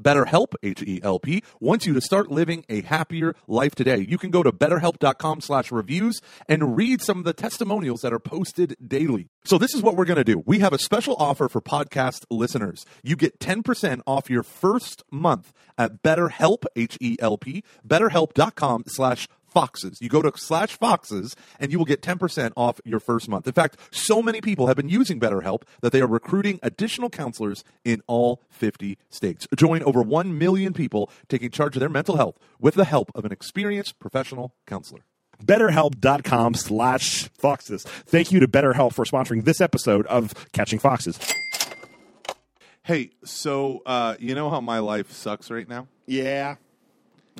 BetterHelp, H-E-L-P, wants you to start living a happier life today. You can go to betterhelp.com slash reviews and read some of the testimonials that are posted daily. So this is what we're going to do. We have a special offer for podcast listeners. You get 10% off your first month at BetterHelp, H-E-L-P, betterhelp.com slash foxes. You go to slash foxes and you will get 10% off your first month. In fact, so many people have been using BetterHelp that they are recruiting additional counselors in all 50 states. Join over 1 million people taking charge of their mental health with the help of an experienced professional counselor. BetterHelp.com slash foxes. Thank you to BetterHelp for sponsoring this episode of Catching Foxes. Hey, so uh, you know how my life sucks right now? Yeah.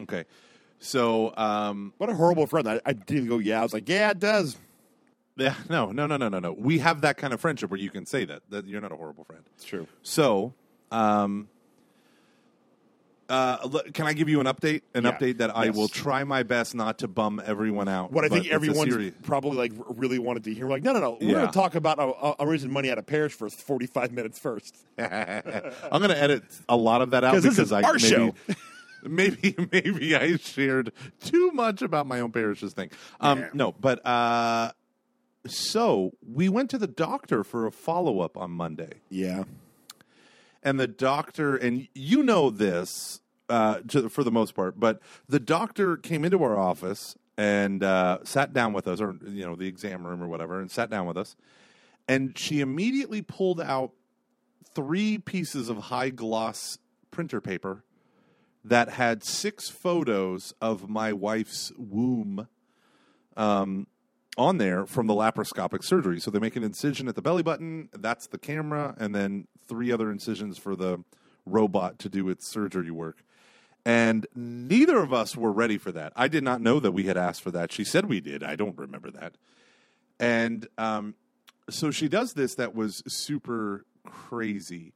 Okay. So, um, What a horrible friend. I, I didn't go, yeah. I was like, yeah, it does. yeah, no, no, no, no, no, no. We have that kind of friendship where you can say that that you're not a horrible friend. It's true. So, um, uh, l- can I give you an update? An Yeah. update that I Yes. will try my best not to bum everyone out. What I but think it's a everyone's serious- probably like r- really wanted to hear. Like, no, no, no. We're Yeah. going to talk about uh, uh, raising money out of parish for 45 minutes first. I'm going to edit a lot of that out 'Cause this because is I our maybe, show. maybe maybe I shared too much about my own parish's thing. Um, Yeah. No, but uh, so we went to the doctor for a follow up on Monday. Yeah. and the doctor and you know this uh, to, for the most part but the doctor came into our office and uh, sat down with us or you know the exam room or whatever and sat down with us and she immediately pulled out three pieces of high gloss printer paper that had six photos of my wife's womb um, on there from the laparoscopic surgery. So they make an incision at the belly button. That's the camera, and then three other incisions for the robot to do its surgery work. And neither of us were ready for that. I did not know that we had asked for that. She said we did. I don't remember that. And um, so she does this that was super crazy.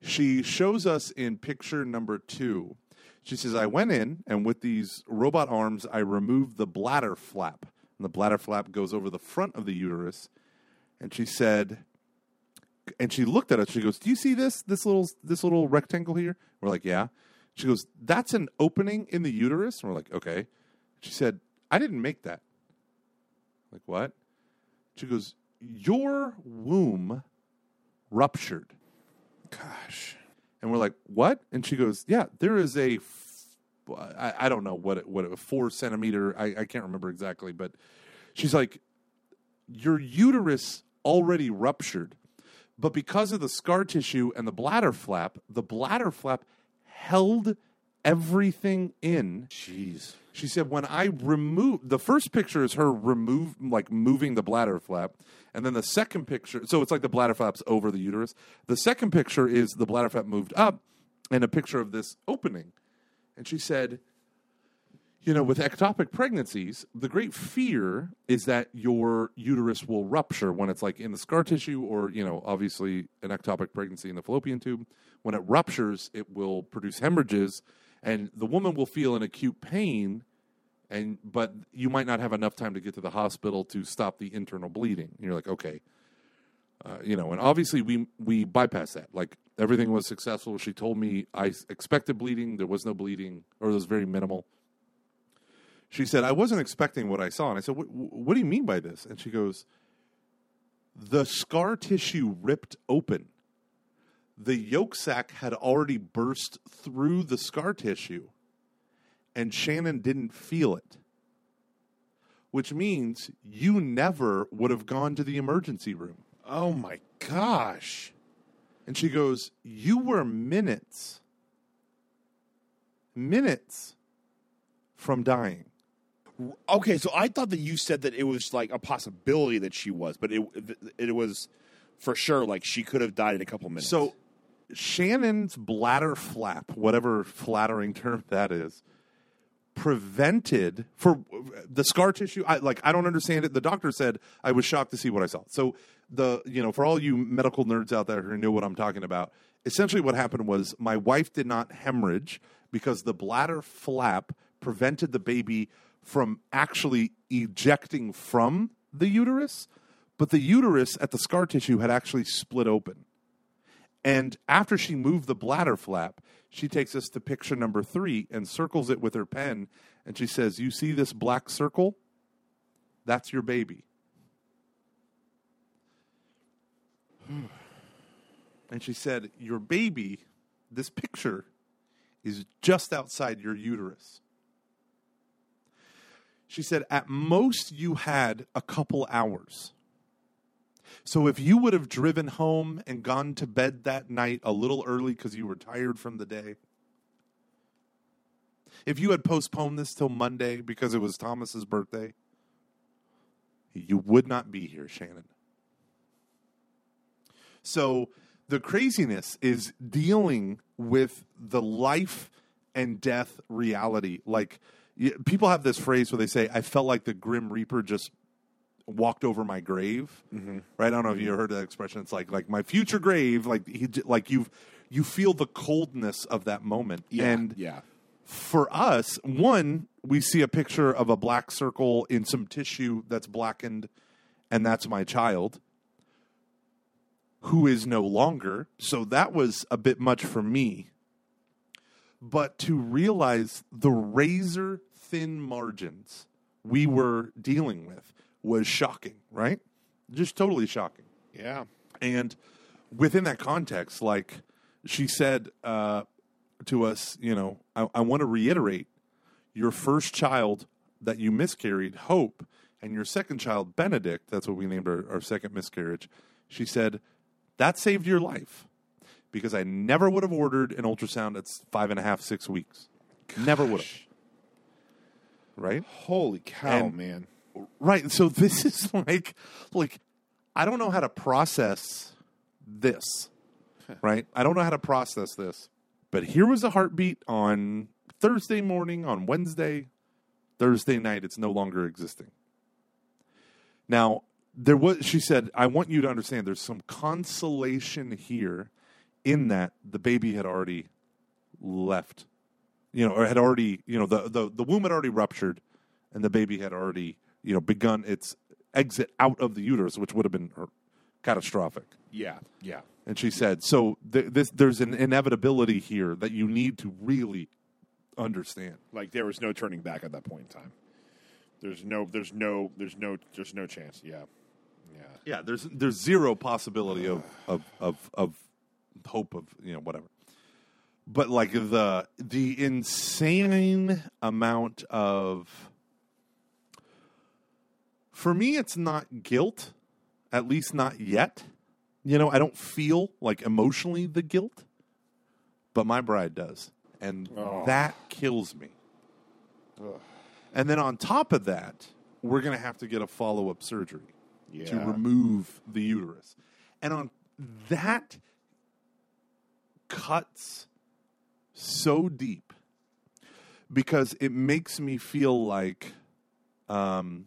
She shows us in picture number two. She says, I went in and with these robot arms, I removed the bladder flap. And the bladder flap goes over the front of the uterus. And she said, and she looked at us. She goes, "Do you see this? This little this little rectangle here?" We're like, "Yeah." She goes, "That's an opening in the uterus." And we're like, "Okay." She said, "I didn't make that." Like what? She goes, "Your womb ruptured." Gosh. And we're like, "What?" And she goes, "Yeah, there is a, I, I don't know what it, what it, four centimeter. I, I can't remember exactly, but she's like, your uterus already ruptured, but because of the scar tissue and the bladder flap, the bladder flap held everything in. Jeez. She said, when I removed the first picture is her remove like moving the bladder flap, and then the second picture, so it's like the bladder flap's over the uterus. The second picture is the bladder flap moved up, and a picture of this opening. And she said, you know, with ectopic pregnancies, the great fear is that your uterus will rupture when it's like in the scar tissue, or you know, obviously an ectopic pregnancy in the fallopian tube. When it ruptures, it will produce hemorrhages, and the woman will feel an acute pain, and but you might not have enough time to get to the hospital to stop the internal bleeding. And you're like, okay, uh, you know, and obviously we we bypassed that. Like everything was successful. She told me I expected bleeding. There was no bleeding, or it was very minimal. She said I wasn't expecting what I saw, and I said, "What, what do you mean by this?" And she goes, "The scar tissue ripped open. The yolk sac had already burst through the scar tissue, and Shannon didn't feel it." Which means you never would have gone to the emergency room. Oh my gosh. And she goes, You were minutes, minutes from dying. Okay, so I thought that you said that it was like a possibility that she was, but it it was for sure like she could have died in a couple minutes. So Shannon's bladder flap, whatever flattering term that is, prevented for the scar tissue. I like I don't understand it. The doctor said I was shocked to see what I saw. So the you know for all you medical nerds out there who know what I'm talking about, essentially what happened was my wife did not hemorrhage because the bladder flap prevented the baby from actually ejecting from the uterus, but the uterus at the scar tissue had actually split open. And after she moved the bladder flap, she takes us to picture number three and circles it with her pen. And she says, You see this black circle? That's your baby. And she said, Your baby, this picture, is just outside your uterus. She said, At most, you had a couple hours. So if you would have driven home and gone to bed that night a little early because you were tired from the day, if you had postponed this till Monday because it was Thomas's birthday, you would not be here, Shannon. So the craziness is dealing with the life and death reality. Like people have this phrase where they say, "I felt like the Grim Reaper just walked over my grave." Mm-hmm. Right? I don't know if you mm-hmm. heard that expression. It's like like my future grave. Like he like you you feel the coldness of that moment. and yeah. for us, one, we see a picture of a black circle in some tissue that's blackened, and that's my child who is no longer. So that was a bit much for me. But to realize the razor thin margins we were dealing with was shocking, right? Just totally shocking. Yeah. And within that context, like she said uh, to us, you know, I, I want to reiterate your first child that you miscarried, Hope, and your second child, Benedict, that's what we named our, our second miscarriage. She said, that saved your life because I never would have ordered an ultrasound that's five and a half, six weeks. Never would have. Right? Holy cow, And- man. Right. So this is like like I don't know how to process this. Right? I don't know how to process this. But here was a heartbeat on Thursday morning, on Wednesday, Thursday night it's no longer existing. Now, there was she said, I want you to understand there's some consolation here in that the baby had already left. You know, or had already, you know, the, the, the womb had already ruptured and the baby had already, you know, begun its exit out of the uterus, which would have been catastrophic. Yeah. Yeah. And she said, so th- this, there's an inevitability here that you need to really understand. Like there was no turning back at that point in time. There's no there's no there's no there's no chance. Yeah. Yeah. Yeah, there's there's zero possibility of of of, of hope of you know whatever. But like the the insane amount of for me it's not guilt, at least not yet. You know, I don't feel like emotionally the guilt, but my bride does. And that kills me. And then on top of that, we're going to have to get a follow up surgery to remove the uterus. And on that cuts so deep because it makes me feel like um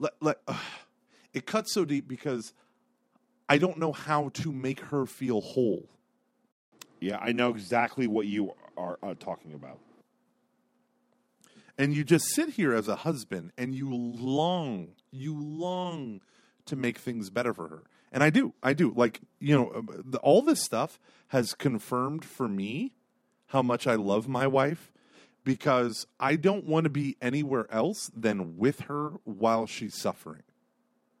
uh, it cuts so deep because I don't know how to make her feel whole. Yeah, I know exactly what you are uh, talking about. and you just sit here as a husband and you long you long to make things better for her and i do i do like you know uh, the, all this stuff has confirmed for me how much i love my wife because i don't want to be anywhere else than with her while she's suffering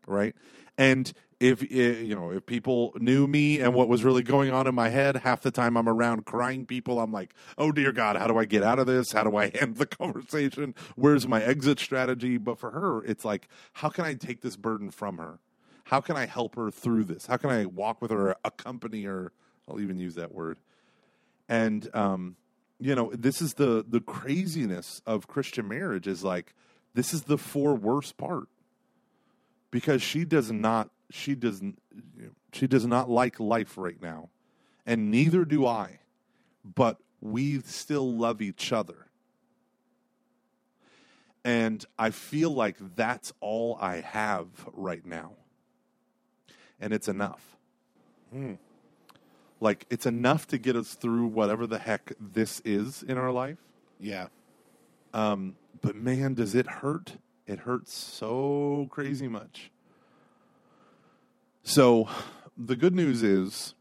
right? And if eh, you know if people knew me and what was really going on in my head half the time i'm around crying people i'm like oh dear god how do i get out of this? How do i end the conversation? Where's my exit strategy? But for her it's like how can i take this burden from her? How can i help her through this? How can i walk with her accompany her? I'll even use that word. And um you know this is the the craziness of christian marriage is like this is the four worst part because she does not she doesn't she does not like life right now and neither do I, but we still love each other. And I feel like that's all I have right now. And it's enough. Hmm. Like, it's enough to get us through whatever the heck this is in our life. Yeah. Um, but man, does it hurt? It hurts so crazy much. So, the good news is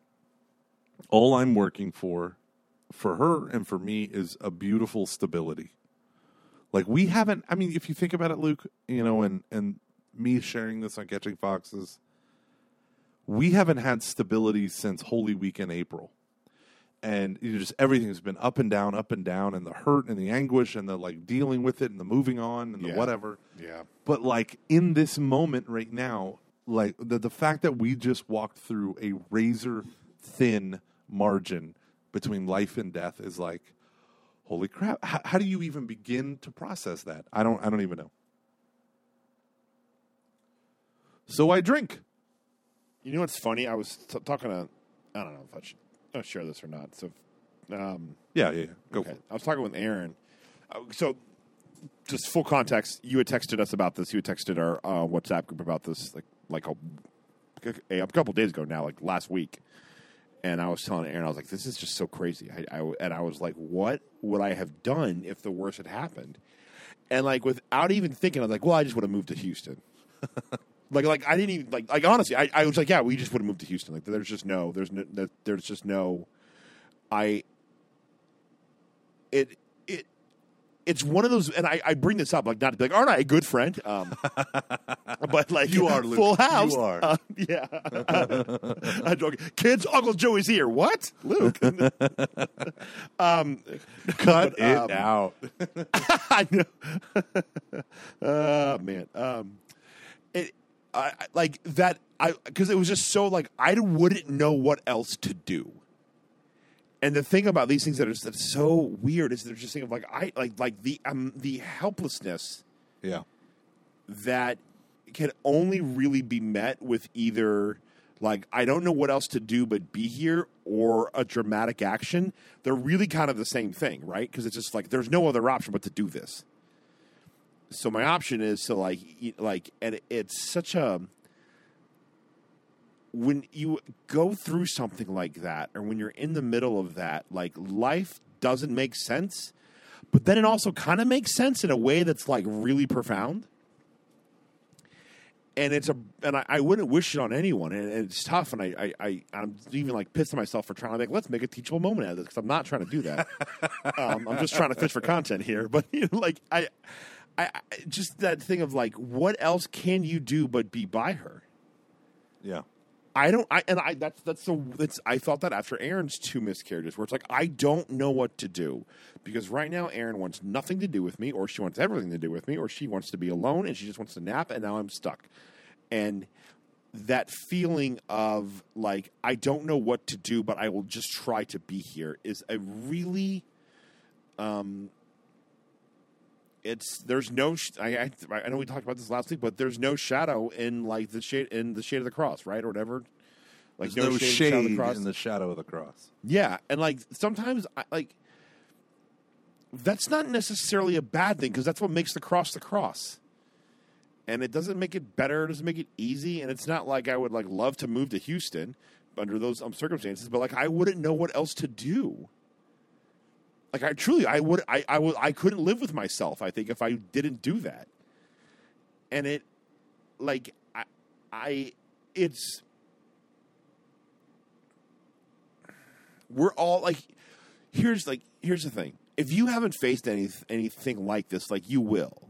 all I'm working for for her and for me is a beautiful stability. Like we haven't I mean if you think about it Luke, you know, and and me sharing this on catching foxes, we haven't had stability since Holy Week in April and you know, just everything's been up and down, up and down, and the hurt and the anguish and the like dealing with it and the moving on and the Yeah. whatever. Yeah. But like in this moment right now, like the the fact that we just walked through a razor thin margin between life and death is like, holy crap! How, how do you even begin to process that? I don't. I don't even know. So I drink. You know what's funny? I was t- talking to, I don't know if I should share this or not. So, um, Yeah, yeah. yeah. Go okay. for it. I was talking with Aaron. Uh, so, just full context, you had texted us about this. You had texted our uh, WhatsApp group about this, like like a, a couple days ago now, like last week. And I was telling Aaron, I was like, "This is just so crazy." I, I and I was like, "What would I have done if the worst had happened?" And like without even thinking, I was like, "Well, I just would have moved to Houston." like like I didn't even like like honestly, I, I was like, "Yeah, we just would have moved to Houston." Like there's just no, there's no, there's just no. I. It it it's one of those, and I, I bring this up like not to be like, aren't I a good friend? Um, but like You are, Luke. Full House. You are. Uh, yeah, I joke. Kids, Uncle Joey's here. What, Luke? um, Cut But, it um, out. I know. Oh man. Um, it I, like that. I because it was just so like I wouldn't know what else to do. And the thing about these things that are that's so weird is they're just thinking of like I like like the um the helplessness yeah. that can only really be met with either like I don't know what else to do but be here or a dramatic action. They're really kind of the same thing, right? Because it's just like there's no other option but to do this. So my option is to like like and it's such a when you go through something like that or when you're in the middle of that like life doesn't make sense but then it also kind of makes sense in a way that's like really profound. And it's a and I, I wouldn't wish it on anyone and it's tough and I, I, I I'm even like pissed at myself for trying to like let's make a teachable moment out of this because I'm not trying to do that. Um, I'm just trying to fish for content here but you know, like I, I I just that thing of like what else can you do but be by her Yeah. I don't. I and I that's that's the that's I thought that after Aaron's two miscarriages, where it's like I don't know what to do because right now Aaron wants nothing to do with me, or she wants everything to do with me, or she wants to be alone and she just wants to nap, and now I'm stuck. And that feeling of like I don't know what to do, but I will just try to be here is a really um it's there's no sh- I, I I know we talked about this last week, but there's no shadow in like the shade in the shade of the cross, right, or whatever. Like There's no, shade, shade in the cross. in the shadow of the cross. yeah, and like sometimes I, like that's not necessarily a bad thing because that's what makes the cross the cross. And it doesn't make it better. It doesn't make it easy. And it's not like I would like love to move to Houston under those um, circumstances, but like I wouldn't know what else to do. Like I truly, I would, I, I would, I couldn't live with myself. I think if I didn't do that, and it, like, I, I, it's, we're all like, here's like, here's the thing: if you haven't faced any anything like this, like you will,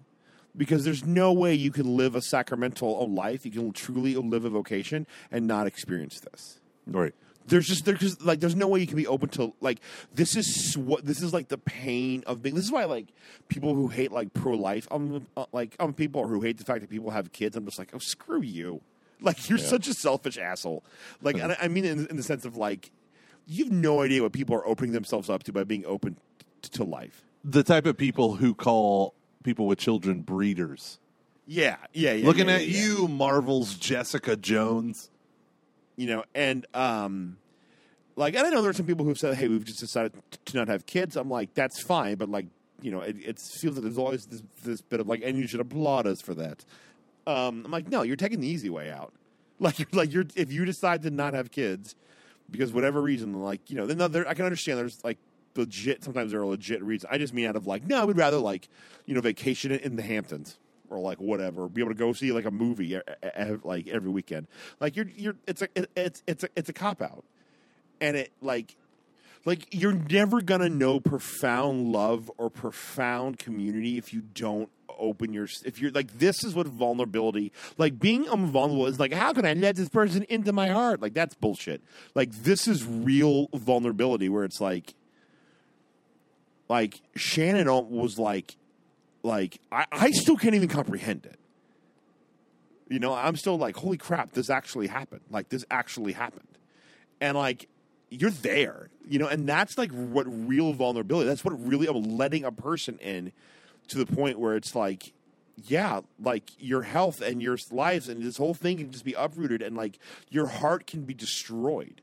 because there's no way you can live a sacramental life, you can truly live a vocation and not experience this Right. There's just there's just like there's no way you can be open to like this is what this is like the pain of being this is why like people who hate like pro life um uh, like um people who hate the fact that people have kids I'm just like oh screw you like you're such a selfish asshole like and I, I mean in, in the sense of like you have no idea what people are opening themselves up to by being open t- to life The type of people who call people with children breeders. yeah yeah yeah Looking yeah, at yeah, yeah. you, Marvel's Jessica Jones. You know and um like, and I know there's some people who've said, "Hey, we've just decided to not have kids." I'm like, that's fine, but like, you know, it, it feels like there's always this, this bit of like, and you should applaud us for that. Um, I'm like, no, you're taking the easy way out. Like, you're, like you're if you decide to not have kids because whatever reason, like you know, then there, I can understand there's like legit. Sometimes there are legit reasons. I just mean out of like, no, I would rather like you know vacation in the Hamptons or like whatever, be able to go see like a movie like every weekend. Like you're you're it's a it's it's a it's a cop out, and it like like you're never gonna know profound love or profound community if you don't open your if you're like this is what vulnerability like being vulnerable is like how can i let this person into my heart? Like that's bullshit. Like this is real vulnerability where it's like like shannon was like like i, I still can't even comprehend it you know i'm still like holy crap this actually happened like this actually happened and like you're there, you know, and that's like what real vulnerability. That's what really I'm letting a person in to the point where it's like, yeah, like your health and your lives and this whole thing can just be uprooted and like your heart can be destroyed.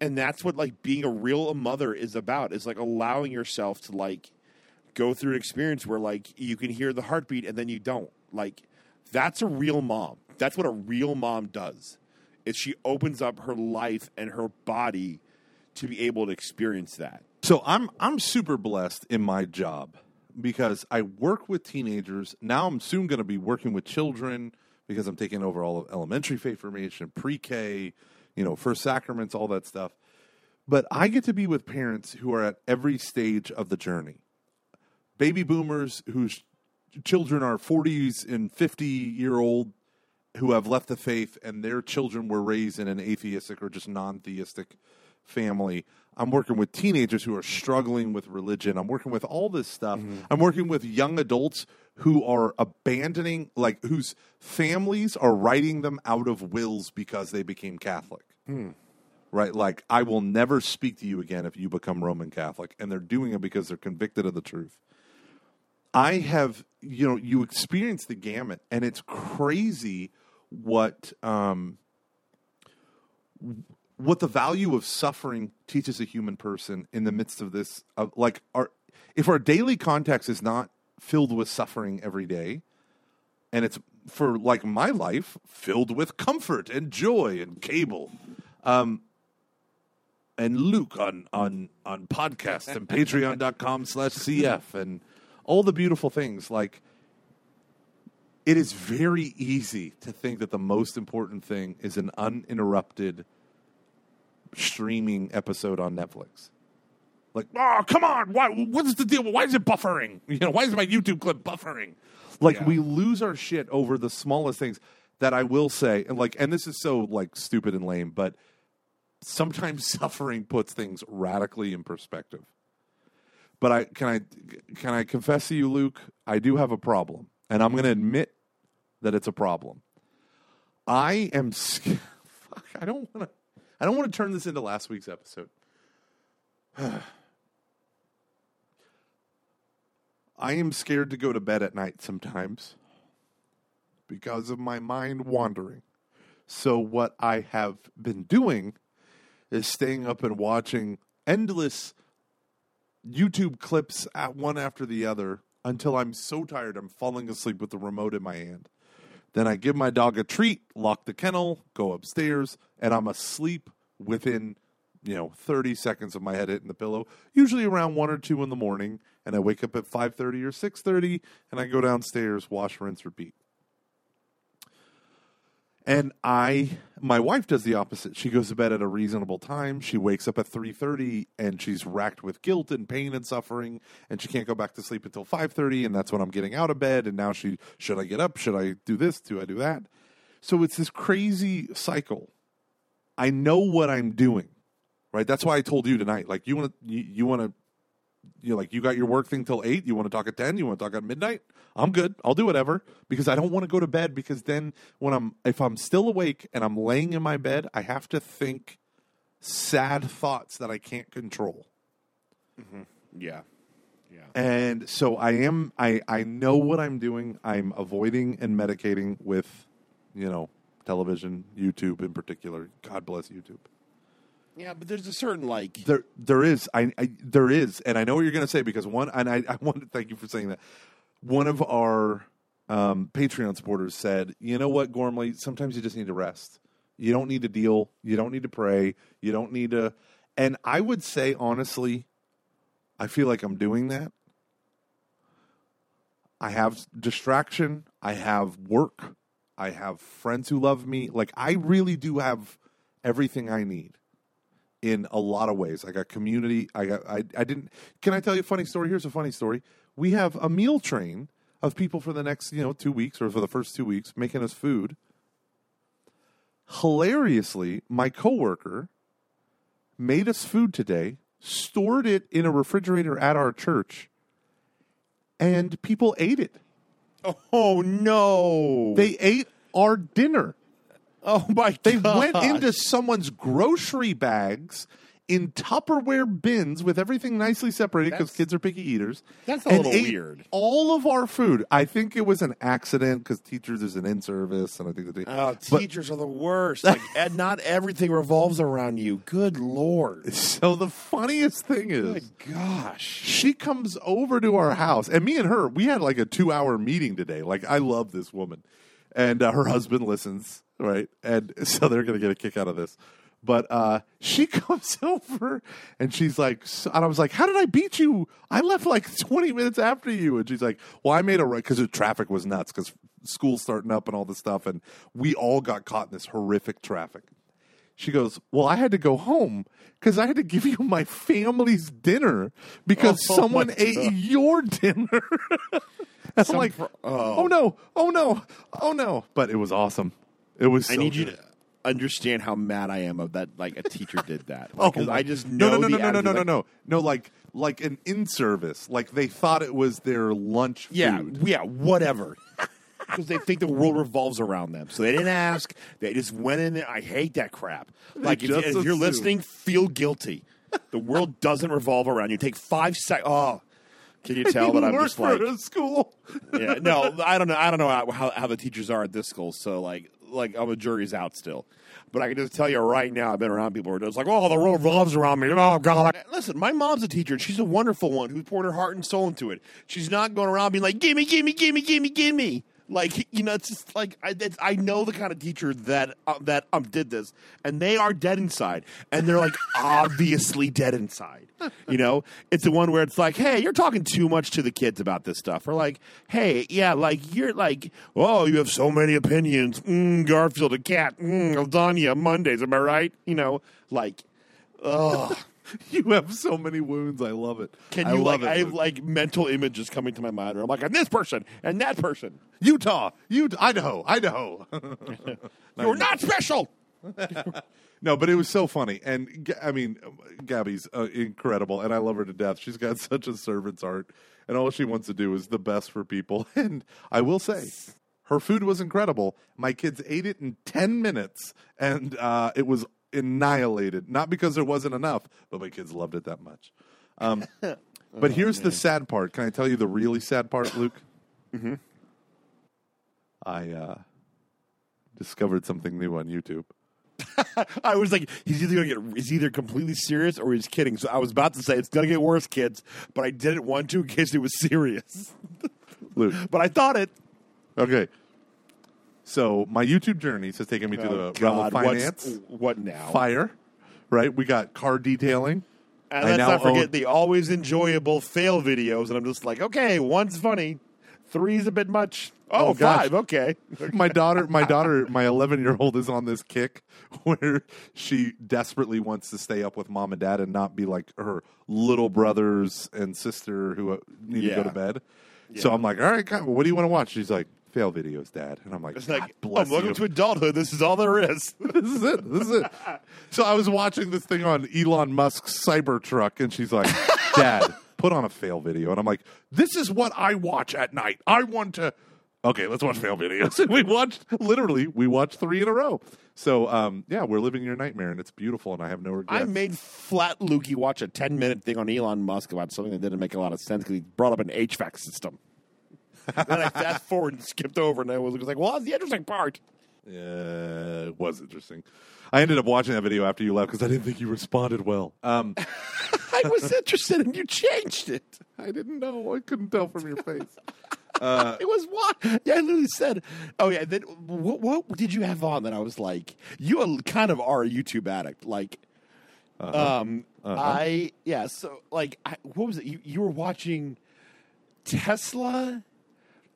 And that's what like being a real mother is about. Is like allowing yourself to like go through an experience where like you can hear the heartbeat and then you don't. Like that's a real mom. That's what a real mom does is she opens up her life and her body to be able to experience that. So I'm I'm super blessed in my job because I work with teenagers. Now I'm soon going to be working with children because I'm taking over all of elementary faith formation, pre-K, you know, first sacraments, all that stuff. But I get to be with parents who are at every stage of the journey. Baby boomers whose children are 40s and 50 year old who have left the faith and their children were raised in an atheistic or just non-theistic family. I'm working with teenagers who are struggling with religion. I'm working with all this stuff. Mm-hmm. I'm working with young adults who are abandoning, like whose families are writing them out of wills because they became Catholic. Hmm. Right? Like, I will never speak to you again if you become Roman Catholic. And they're doing it because they're convicted of the truth. I have, you know, you experience the gamut, and it's crazy what um, what the value of suffering teaches a human person in the midst of this. Like, our if our daily context is not filled with suffering every day, and it's for like my life filled with comfort and joy and cable. Um, and Luke on on on podcast and patreon.com slash cf and all the beautiful things like it is very easy to think that the most important thing is an uninterrupted streaming episode on Netflix. Like, oh, come on! Why? What's the deal? Why is it buffering? You know, why is my YouTube clip buffering? Like, yeah. we lose our shit over the smallest things. That I will say, and like, and this is so like stupid and lame, but sometimes suffering puts things radically in perspective. But I can I can I confess to you, Luke, I do have a problem and I'm going to admit that it's a problem. I am. Fuck, I don't want to. I don't want to turn this into last week's episode. I am scared to go to bed at night sometimes because of my mind wandering. So, what I have been doing is staying up and watching endless YouTube clips at one after the other until I'm so tired I'm falling asleep with the remote in my hand. Then I give my dog a treat, lock the kennel, go upstairs, and I'm asleep within, you know, 30 seconds of my head hitting the pillow, usually around 1 or 2 in the morning, and I wake up at 5:30 or 6:30 and I go downstairs, wash, rinse, repeat. And I, my wife does the opposite. She goes to bed at a reasonable time. She wakes up at three thirty, and she's racked with guilt and pain and suffering, and she can't go back to sleep until five thirty. And that's when I'm getting out of bed. And now she, should I get up? Should I do this? Do I do that? So it's this crazy cycle. I know what I'm doing, right? That's why I told you tonight. Like you want to, you, you want to you like you got your work thing till eight. You want to talk at ten? You want to talk at midnight? I'm good. I'll do whatever because I don't want to go to bed because then when I'm if I'm still awake and I'm laying in my bed, I have to think sad thoughts that I can't control. Mm-hmm. Yeah. Yeah. And so I am I I know what I'm doing. I'm avoiding and medicating with, you know, television, YouTube in particular. God bless YouTube. Yeah, but there's a certain like. There, there is. I, I there is, and I know what you're going to say because one, and I, I want to thank you for saying that. One of our um, Patreon supporters said, "You know what, Gormley? Sometimes you just need to rest. You don't need to deal. You don't need to pray. You don't need to." And I would say honestly, I feel like I'm doing that. I have distraction. I have work. I have friends who love me. Like I really do have everything I need in a lot of ways. I got community. I got. I. I didn't. Can I tell you a funny story? Here's a funny story. We have a meal train of people for the next you know two weeks or for the first two weeks making us food. Hilariously, my coworker made us food today, stored it in a refrigerator at our church, and people ate it. Oh no! They ate our dinner. oh my! They God. went into someone's grocery bags in Tupperware bins with everything nicely separated because That's- kids are picky eaters. that's a and little ate weird. All of our food. I think it was an accident because teachers is an in service, and I think that they. Oh, teachers are the worst. Like, and not everything revolves around you. Good lord! so the funniest thing is. Good gosh! she comes over to our house and me and her we had like a two hour meeting today like i love this woman and uh, her husband listens right and so they're gonna get a kick out of this but uh, she comes over and she's like and i was like how did i beat you i left like 20 minutes after you and she's like well i made a right because the traffic was nuts because school's starting up and all this stuff and we all got caught in this horrific traffic she goes, Well, I had to go home because I had to give you my family's dinner because Oh, someone ate God. your dinner. and I'm Some like, fr- oh. oh. no, oh no, oh no. But it was awesome. It was so I need you to understand how mad I am of that. Like a teacher did that. Oh, Because I just no, know no, no, no, no, no, no, no, like, no, no, like like an in service. Like they thought it was their lunch Yeah, food. yeah, whatever. Because they think the world revolves around them, so they didn't ask. They just went in there. I hate that crap. Like if, if you're listening, feel guilty. The world doesn't revolve around you. Take five seconds. Oh, can you tell that I'm just like school. yeah, no, I don't know. I don't know how, how, how the teachers are at this school. So like, like I'm a jury's out still. But I can just tell you right now, I've been around people who are just like, "Oh, the world revolves around me." Oh God! Listen, my mom's a teacher, and she's a wonderful one who poured her heart and soul into it. She's not going around being like, "Gimme, gimme, gimme, gimme, gimme." Like you know, it's just like I, it's, I know the kind of teacher that uh, that um did this, and they are dead inside, and they're like obviously dead inside. You know, it's the one where it's like, hey, you're talking too much to the kids about this stuff, or like, hey, yeah, like you're like, oh, you have so many opinions. Mm, Garfield, a cat. Mm, lasagna, Mondays. Am I right? You know, like, ugh. You have so many wounds. I love it. Can I you love like? it, I have Luke. like mental images coming to my mind. Where I'm like, and this person and that person. Utah, Utah, Idaho, Idaho. You're not special. No, but it was so funny, and I mean, Gabby's uh, incredible, and I love her to death. She's got such a servant's heart, and all she wants to do is the best for people. And I will say, her food was incredible. My kids ate it in ten minutes, and uh, it was annihilated. Not because there wasn't enough, but my kids loved it that much. Um, but here's the sad part. Can I tell you the really sad part, Luke? mm-hmm. I uh, discovered something new on YouTube. I was like, he's either gonna get, he's either completely serious or he's kidding. So I was about to say it's gonna get worse, kids, but I didn't want to in case it was serious. Luke. But I thought it. Okay. So my YouTube journey has taken me to Oh, the realm of finance, what now? fire, right? We got car detailing. And I let's not forget own- the always enjoyable fail videos. And I'm just like, okay, one's funny, three's a bit much. Oh, Oh, okay. My daughter, my daughter, my 11 year old is on this kick where she desperately wants to stay up with mom and dad and not be like her little brothers and sister who uh, need to go to bed. So I'm like, all right, God, what do you want to watch? She's like, fail videos, dad. And I'm like, It's like, "God oh, bless welcome you." to adulthood. This is all there is. this is it. This is it. So I was watching this thing on Elon Musk's Cybertruck, and she's like, "Dad, put on a fail video." And I'm like, "This is what I watch at night. I want to." Okay, let's watch fail videos. And we watched literally, we watched three in a row. So um, yeah, we're living your nightmare, and it's beautiful, and I have no regrets. I made Flat Lukey watch a 10 minute thing on Elon Musk about something that didn't make a lot of sense because he brought up an HVAC system. Then I fast forward and skipped over, and I was like, well, that's the interesting part. Yeah, it was interesting. I ended up watching that video after you left because I didn't think you responded well. Um, I was interested and you changed it. I didn't know. I couldn't tell from your face. it was what? Yeah, I literally said, "Oh yeah." Then what, what did you have on that I was like, "You kind of are a YouTube addict." Like, um, I yeah. So like, I, what was it? You you were watching Tesla.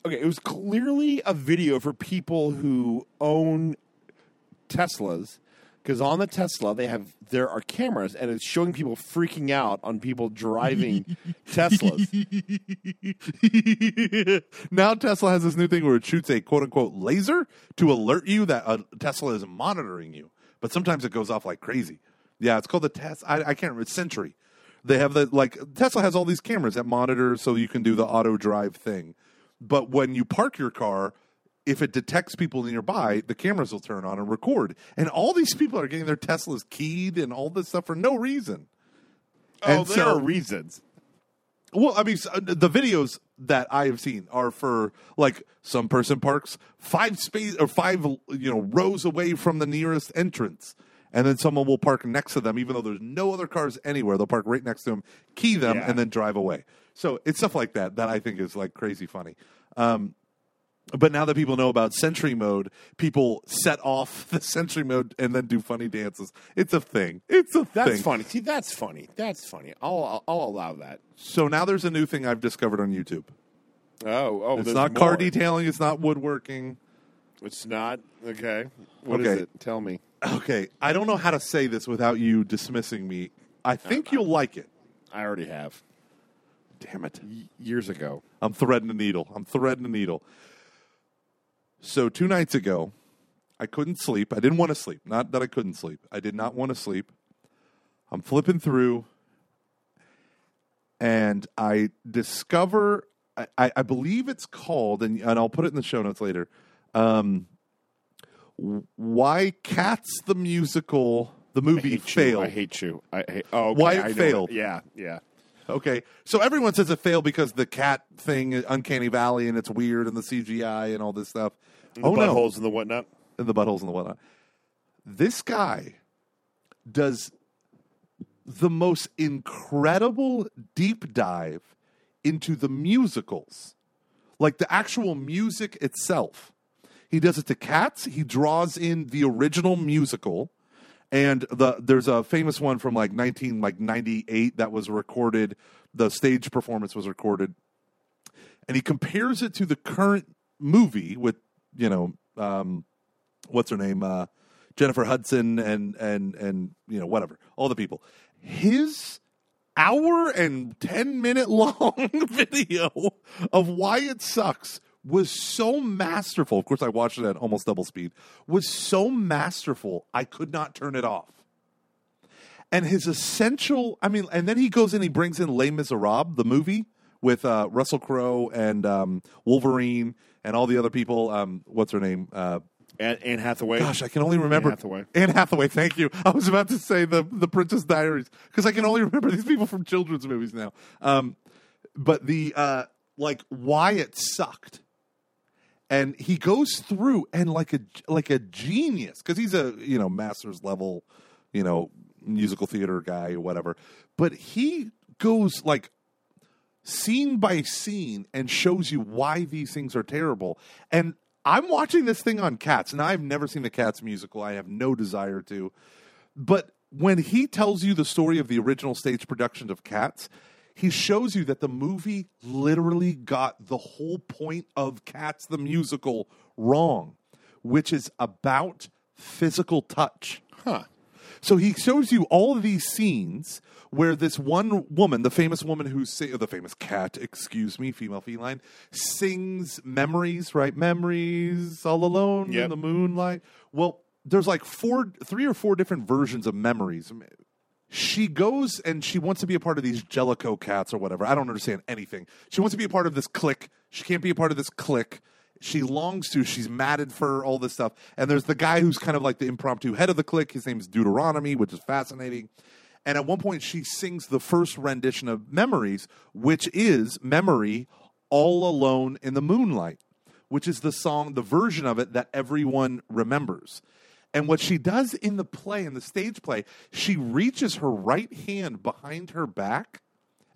Okay, it was clearly a video for people who own Teslas. Because on the Tesla, they have there are cameras, and it's showing people freaking out on people driving Teslas. now Tesla has this new thing where it shoots a quote unquote laser to alert you that a Tesla is monitoring you. But sometimes it goes off like crazy. Yeah, it's called the Tesla. I, I can't remember. It's Sentry. They have the like Tesla has all these cameras that monitor so you can do the auto drive thing. But when you park your car, if it detects people nearby, the cameras will turn on and record. And all these people are getting their Teslas keyed and all this stuff for no reason. Oh, And there so- are reasons. Well, I mean, uh, the videos that I have seen are for like some person parks five space or five you know rows away from the nearest entrance, and then someone will park next to them, even though there's no other cars anywhere. They'll park right next to them, key them, Yeah. and then drive away. So it's stuff like that that I think is like crazy funny. Um, but now that people know about Sentry Mode, people set off the Sentry Mode and then do funny dances. It's a thing. It's a That's thing. funny. See, that's funny. That's funny. I'll I'll, I'll allow that. So now there's a new thing I've discovered on YouTube. Oh, oh, It's there's not car more. detailing. It's not woodworking. It's not okay. What is Okay. it? Tell me. Okay, I don't know how to say this without you dismissing me. I think you'll like it. I already have Damn it! Years ago. I'm threading a needle. I'm threading a needle. So two nights ago, I couldn't sleep. I didn't want to sleep. Not that I couldn't sleep. I did not want to sleep. I'm flipping through, and I discover. I, I, I believe it's called, and, and I'll put it in the show notes later. Um, why Cats the musical, the I movie hate failed. you. I hate you. I hate. Oh, okay, Why it I failed. Yeah, yeah. Okay, so everyone says it failed because the cat thing, Uncanny Valley, and it's weird, and the CGI and all this stuff. The oh no, buttholes and the whatnot. and the buttholes and the whatnot. This guy does the most incredible deep dive into the musicals, like the actual music itself. He does it to Cats. He draws in the original musical, and the there's a famous one from like 19 like 98 that was recorded. The stage performance was recorded, and he compares it to the current movie with you know um, what's her name uh, Jennifer Hudson and and and you know whatever all the people. His hour and 10 minute long video of why it sucks was so masterful. Of course, I watched it at almost double speed. Was so masterful, I could not turn it off. And his essential, I mean, and then he goes in, he brings in Les Miserables, the movie with uh, Russell Crowe and um, Wolverine and all the other people. Um, what's her name? Uh, And Anne Hathaway. Gosh, I can only remember Anne Hathaway. Anne Hathaway. Thank you. I was about to say the the Princess Diaries because I can only remember these people from children's movies now. Um, but the uh, like why it sucked, and he goes through and like a like a genius because he's a you know master's level, you know musical theater guy or whatever. But he goes like scene by scene and shows you why these things are terrible. And I'm watching this thing on Cats, and I've never seen the Cats musical. I have no desire to. But when he tells you the story of the original stage production of Cats, he shows you that the movie literally got the whole point of Cats the musical wrong, which is about physical touch. Huh. So he shows you all of these scenes where this one woman, the famous woman who sing, the famous cat, excuse me, female feline, sings memories, right? Memories, all alone in the moonlight. Well, there's like four, three or four different versions of memories. She goes and she wants to be a part of these Jellicle cats or whatever. I don't understand anything. She wants to be a part of this clique. She can't be a part of this clique she longs to. She's matted for all this stuff. And there's the guy who's kind of like the impromptu head of the clique. His name's Deuteronomy, which is fascinating. And at one point, she sings the first rendition of Memories, which is Memory All Alone in the Moonlight, which is the song, the version of it that everyone remembers. And what she does in the play, in the stage play, she reaches her right hand behind her back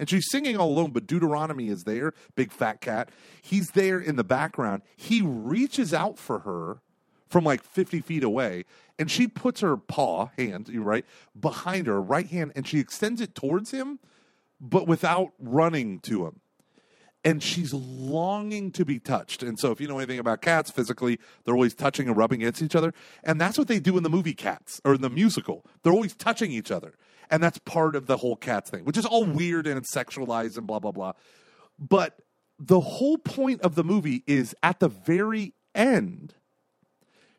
and she's singing all alone, but Deuteronomy is there, big fat cat. He's there in the background. He reaches out for her from like 50 feet away, and she puts her paw, hand, you right, behind her, right hand, and she extends it towards him, but without running to him. And she's longing to be touched. And so, if you know anything about cats physically, they're always touching and rubbing against each other. And that's what they do in the movie Cats or in the musical. They're always touching each other. And that's part of the whole cats thing, which is all weird and it's sexualized and blah, blah, blah. But the whole point of the movie is at the very end,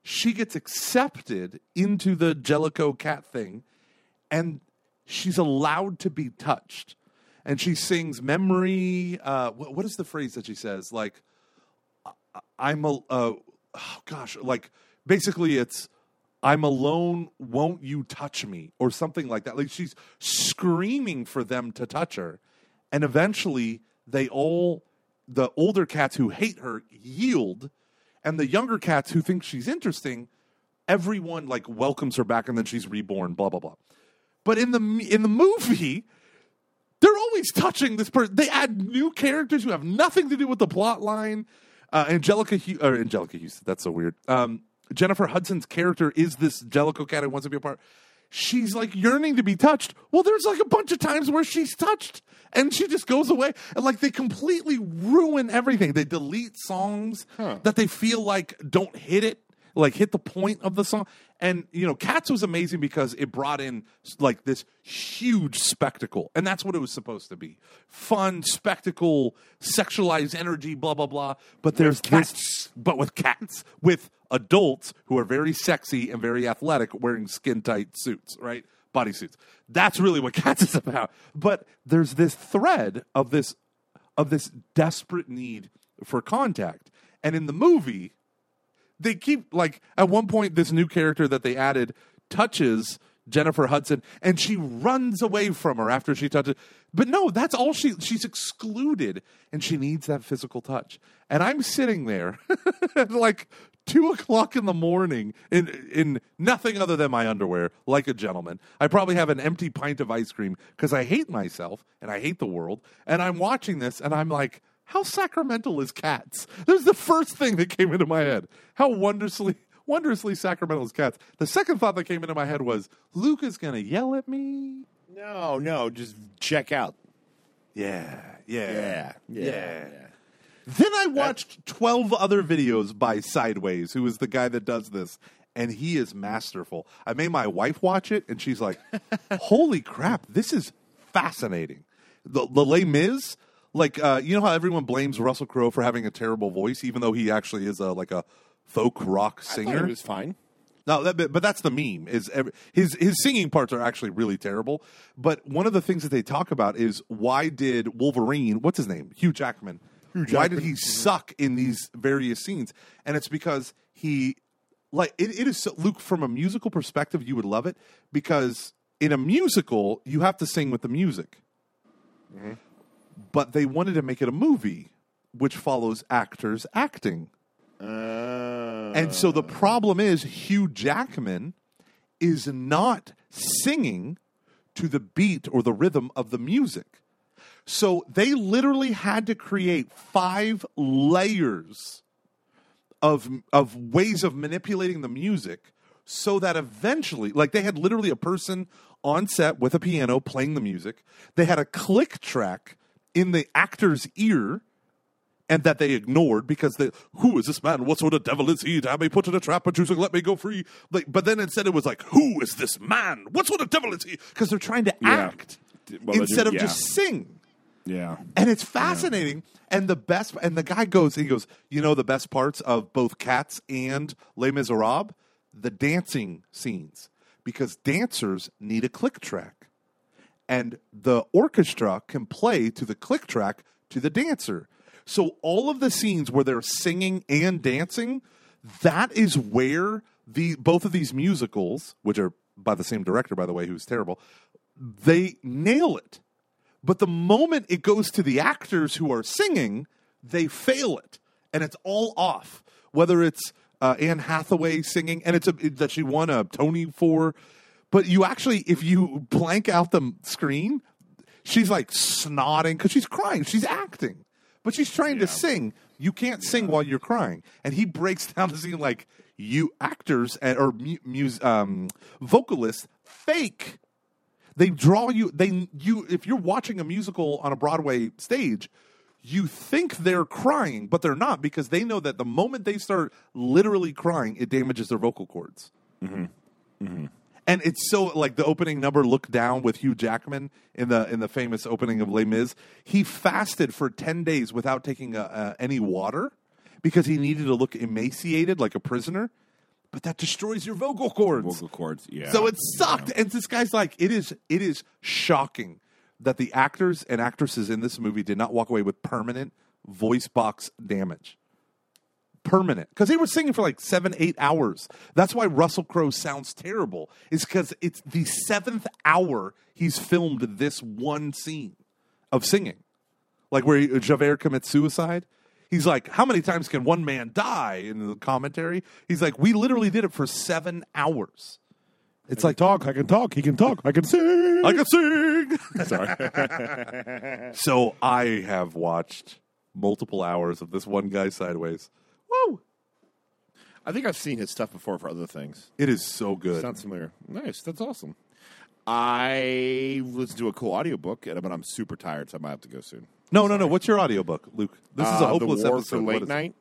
she gets accepted into the Jellicle cat thing and she's allowed to be touched. And she sings memory. Uh, what, is the phrase that she says? Like, I'm a, uh, oh gosh, like basically it's, I'm alone, won't you touch me? Or something like that. Like she's screaming for them to touch her. And eventually they all, the older cats who hate her, yield. And the younger cats who think she's interesting, everyone like welcomes her back and then she's reborn, blah, blah, blah. But in the in the movie, they're always touching this person. They add new characters who have nothing to do with the plot line. Uh, Angelica, Hu- or Anjelica Huston, that's so weird. Um, Jennifer Hudson's character is this Jellicle cat who wants to be a part. She's like yearning to be touched. Well, there's like a bunch of times where she's touched and she just goes away. And like they completely ruin everything. They delete songs that they feel like don't hit it like hit the point of the song. And you know, Cats was amazing because it brought in like this huge spectacle, and that's what it was supposed to be: fun spectacle, sexualized energy, blah blah blah. But there's cats, but with cats, with adults who are very sexy and very athletic, wearing skin tight suits, right? Bodysuits. That's really what Cats is about. But there's this thread of this of this desperate need for contact, and in the movie they keep like at one point this new character that they added touches Jennifer Hudson and she runs away from her after she touches but no that's all she she's excluded and she needs that physical touch. And I'm sitting there like two o'clock in the morning in in nothing other than my underwear like a gentleman. I probably have an empty pint of ice cream because I hate myself and I hate the world and I'm watching this and I'm like how sacramental is cats? That was the first thing that came into my head. How wondrously, wondrously sacramental is cats. The second thought that came into my head was Luke is going to yell at me. No, no, just check out. Yeah, yeah, Yeah, yeah, yeah. Then I watched 12 other videos by Sideways, who is the guy that does this, and he is masterful. I made my wife watch it, and she's like, holy crap, this is fascinating. The, the Les Mis, like, uh, you know how everyone blames Russell Crowe for having a terrible voice, even though he actually is a, like a folk rock I thought singer? it was fine. No, that, but- but that's the meme. Is every, his his singing parts are actually really terrible. But one of the things that they talk about is why did Wolverine? What's his name? Hugh Jackman. Why did he suck in these various scenes? And it's because he like it, it is so, Luke from a musical perspective. You would love it because in a musical you have to sing with the music. But they wanted to make it a movie, which follows actors acting. Uh, And so the problem is Hugh Jackman is not singing to the beat or the rhythm of the music. So they literally had to create five layers of of ways of manipulating the music so that eventually like they had literally a person on set with a piano playing the music. They had a click track in the actor's ear and that they ignored because they, who is this man? What sort of devil is he? To have me put in a trap and choosing let me go free. Like, but then instead it was like, who is this man? What sort of devil is he? Because they're trying to Yeah. act Well, instead of yeah. just sing. Yeah. And it's fascinating. And the best, and the guy goes, he goes, you know, the best parts of both Cats and Les Miserables, the dancing scenes, because dancers need a click track, and the orchestra can play to the click track to the dancer. So all of the scenes where they're singing and dancing, that is where the both of these musicals, which are by the same director, by the way, who's terrible, they nail it. But the moment it goes to the actors who are singing, they fail it. and it's all off. Whether it's uh, Anne Hathaway singing, and it's a that she won a Tony for, but you actually, if you blank out the screen, she's like snorting because she's crying. She's acting, but she's trying to sing. You can't sing while you're crying, and he breaks down the scene like you actors and, or mu- mus- um, vocalists fake. They draw you. They you if you're watching a musical on a Broadway stage, you think they're crying, but they're not because they know that the moment they start literally crying, it damages their vocal cords. And it's so like the opening number, "Look Down" with Hugh Jackman in the in the famous opening of Les Mis. He fasted for ten days without taking uh uh, any water because he needed to look emaciated like a prisoner. But that destroys your vocal cords. Vocal cords, yeah. So it sucked. And this guy's like, it is it is shocking that the actors and actresses in this movie did not walk away with permanent voice box damage. Permanent. Because they were singing for like seven, eight hours. That's why Russell Crowe sounds terrible. Is because it's the seventh hour he's filmed this one scene of singing. Like where he- uh, Javert commits suicide. He's like, how many times can one man die in the commentary? He's like, we literally did it for seven hours. It's like talk. I can talk. He can talk. I can sing. I can sing. Sorry. so I have watched multiple hours of this one guy sideways. Woo! I think I've seen his stuff before for other things. It is so good. Sounds familiar. Nice. That's awesome. I listened to a cool audiobook, and- but I'm super tired, so I might have to go soon. no, no, no. What's your audiobook, Luke? This is a Uh, hopeless the War episode. for What late is it? night.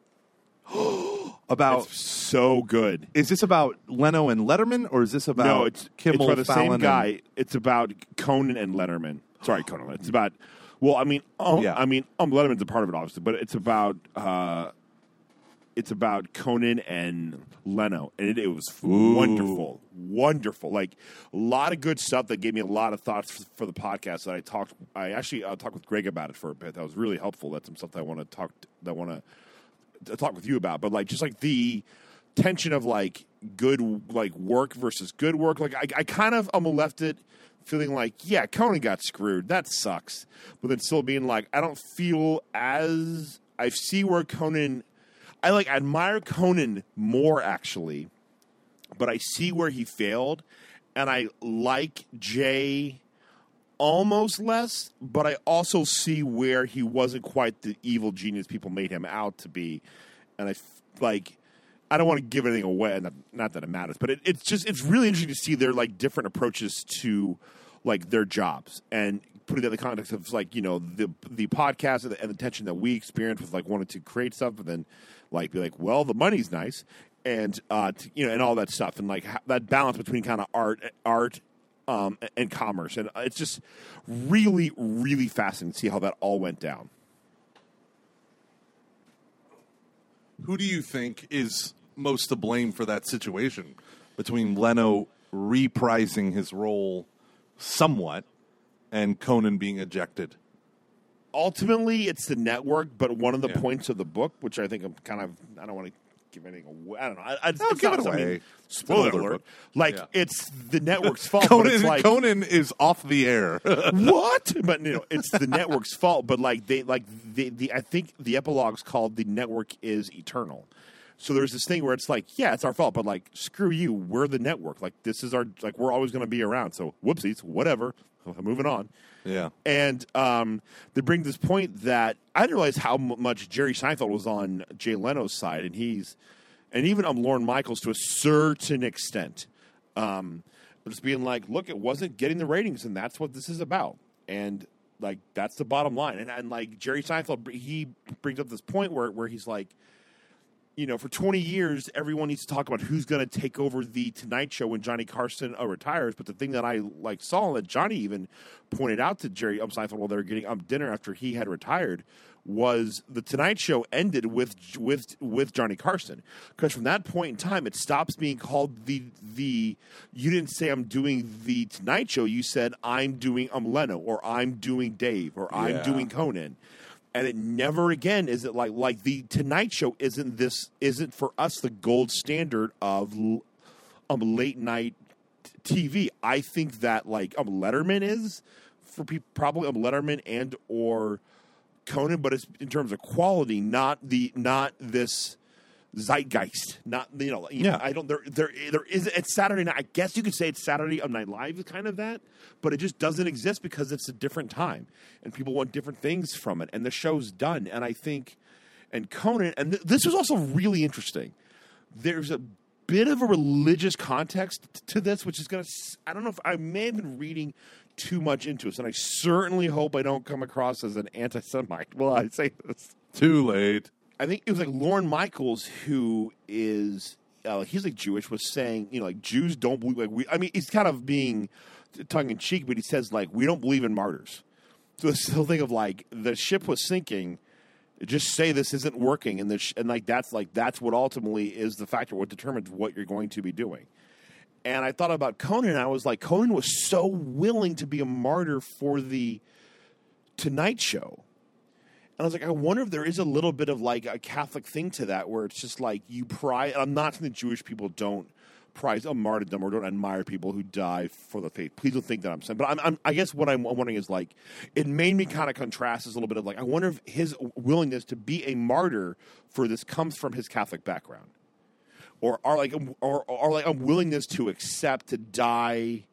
About It's so good. is this about Leno and Letterman, or is this about no, it's Kimmel, it's by the Fallon, same and- guy. It's about Conan and Letterman. Sorry, Conan. It's about. Well, I mean, um, Yeah. I mean, um, Letterman's a part of it, obviously, but it's about. Uh, it's about Conan and Leno, and it, it was wonderful, wonderful. Like a lot of good stuff that gave me a lot of thoughts for, for the podcast. That I talked, I actually uh, talked with Greg about it for a bit. That was really helpful. That's some stuff that I want to talk, that I want to to talk with you about, but like just like the tension of like good like work versus good work. Like I, I kind of almost left it feeling like yeah, Conan got screwed. That sucks. But then still being like I don't feel as I see where Conan. I like admire Conan more actually, but I see where he failed, and I like Jay almost less, but I also see where he wasn't quite the evil genius people made him out to be, and I like. I don't want to give anything away, not, that it matters, but it, it's just it's really interesting to see their like different approaches to like their jobs and putting that in the context of like you know the the podcast and the, and the tension that we experience with like wanting to create stuff, then like be like, well, the money's nice, and uh, you know, and all that stuff, and like ha- that balance between kind of art, art, um, and commerce, and it's just really, really fascinating to see how that all went down. Who do you think is most to blame for that situation between Leno reprising his role somewhat and Conan being ejected? Ultimately it's the network but one of the Yeah. points of the book which i think i'm kind of i don't want to give anything away i don't know I, I, No, give not, it I mean, away. spoiler It's an older alert book. like Yeah. it's the network's fault Conan, like Conan is off the air. what but you know it's the network's fault but like they like the, the i think the epilogue's called the network is eternal so there's this thing where it's like yeah it's our fault but like screw you we're the network like this is our like we're always going to be around so whoopsies whatever moving on. Yeah. and um, they bring this point that I didn't realize how m- much Jerry Seinfeld was on Jay Leno's side, and he's, and even um, Lorne Michaels to a certain extent, um, just being like, look, it wasn't getting the ratings, and that's what this is about, and like that's the bottom line, and, and like Jerry Seinfeld, he brings up this point where where he's like, you know, for 20 years, everyone needs to talk about who's going to take over the Tonight Show when Johnny Carson uh, retires. But the thing that I like saw that Johnny even pointed out to Jerry um, Seinfeld while they were getting um, dinner after he had retired was the Tonight Show ended with with with Johnny Carson because from that point in time it stops being called the the you didn't say I'm doing the Tonight Show you said I'm doing um Leno or I'm doing Dave or I'm Yeah. doing Conan and it never again is it like like the Tonight Show isn't this isn't for us the gold standard of um late night TV. I think that like um Letterman is for people probably um Letterman and or Conan, but it's in terms of quality, not the not this zeitgeist. Not you know, you Yeah. know, I don't. There, there, there is. It's Saturday night. I guess you could say it's Saturday of Night Live, is kind of that, but it just doesn't exist because it's a different time, and people want different things from it, and the show's done. And I think, and Conan, and th- this was also really interesting. There's a bit of a religious context to this, which is going to. I don't know if I may have been reading too much into this, and I certainly hope I don't come across as an anti-Semite. Well, I say this. Too late. I think it was like Lorne Michaels, who is uh, he's like Jewish, was saying, you know, like Jews don't believe like we. I mean, he's kind of being tongue in cheek, but he says like we don't believe in martyrs. So this whole thing of like the ship was sinking. Just say this isn't working, and and like that's like that's what ultimately is the factor, what determines what you're going to be doing. And I thought about Conan, and I was like, Conan was so willing to be a martyr for the Tonight Show. I was like, I wonder if there is a little bit of like a Catholic thing to that, where it's just like you prize. I'm not saying that Jewish people don't prize a martyrdom or don't admire people who die for the faith. Please don't think that I'm saying. But I'm, I'm, I guess what I'm wondering is like, it made me kind of contrast this a little bit of like, I wonder if his willingness to be a martyr for this comes from his Catholic background, or are like, or, or like a willingness to accept to die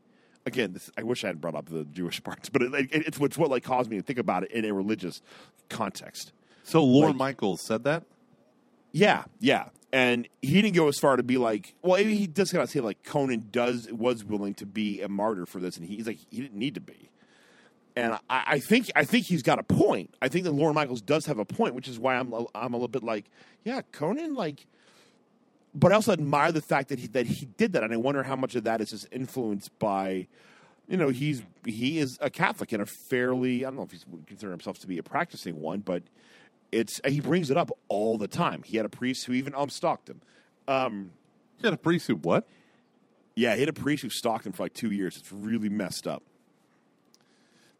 again, this, I wish I had brought up the Jewish parts, but it, it, it's, it's what like caused me to think about it in a religious context. So Lorne Like- Michaels said that. Yeah, yeah, and he didn't go as far to be like, well, he does kind of say like Conan does was willing to be a martyr for this, and he's like he didn't need to be. And I, I think I think he's got a point. I think that Lorne Michaels does have a point, which is why I'm I'm a little bit like, yeah, Conan like but I also admire the fact that he that he did that, and I wonder how much of that is just influenced by, you know, he's he is a Catholic and a fairly I don't know if he's consider himself to be a practicing one, but it's he brings it up all the time. He had a priest who even um stalked him. Um, He had a priest who what? yeah, he had a priest who stalked him for like two years. It's really messed up.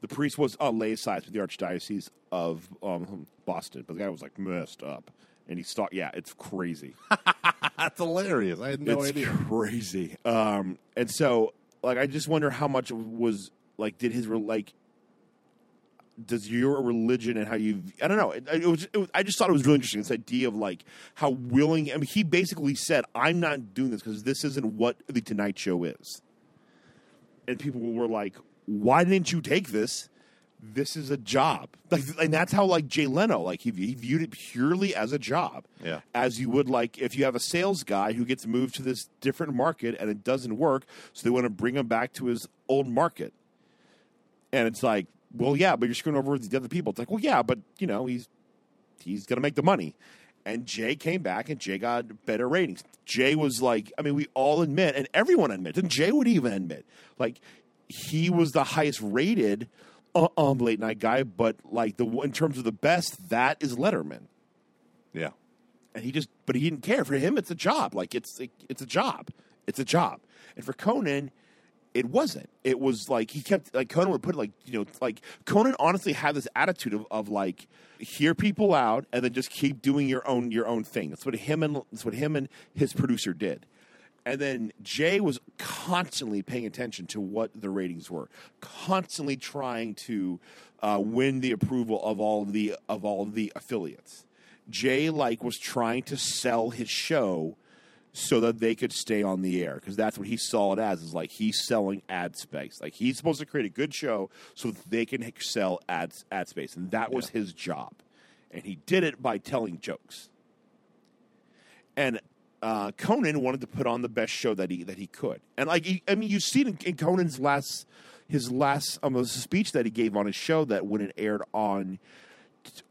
The priest was uh, laicized with the archdiocese of um, Boston, but the guy was like messed up, and he stalked. Yeah, it's crazy. That's hilarious. I had no it's idea. crazy. Um, and so, like, I just wonder how much was like, did his re- like, does your religion and how you? I don't know. It, it, was, it was. I just thought it was really interesting. This idea of like how willing. I mean, he basically said, "I'm not doing this because this isn't what the Tonight Show is." And people were like, "Why didn't you take this?" This is a job, like, and that's how like Jay Leno, like he, he viewed it purely as a job Yeah. as you would like if you have a sales guy who gets moved to this different market and it doesn't work, so they want to bring him back to his old market. And it's like, well, yeah, but you're screwing over the other people. It's like, well, yeah, but you know, he's he's gonna make the money. And Jay came back and Jay got better ratings. Jay was like, I mean, we all admit, and everyone admits, and Jay would even admit, like he was the highest rated um, late night guy, but like the in terms of the best, that is Letterman. Yeah. and he just but he didn't care. For him it's a job. Like it's it's a job. It's a job. And for conan it wasn't. It was like he kept like conan would put it like you know like conan honestly had this attitude of, of like hear people out and then just keep doing your own your own thing. That's what him and that's what him and his producer did and then Jay was constantly paying attention to what the ratings were, constantly trying to uh, win the approval of all of the of all the affiliates. Jay like was trying to sell his show so that they could stay on the air because that's what he saw it as is like he's selling ad space. Like he's supposed to create a good show so that they can sell ads ad space. And that was his job. And he did it by telling jokes. And uh, Conan wanted to put on the best show that he that he could, and like he, I mean, you see it in, in Conan's last his last um, speech that he gave on his show that when it aired on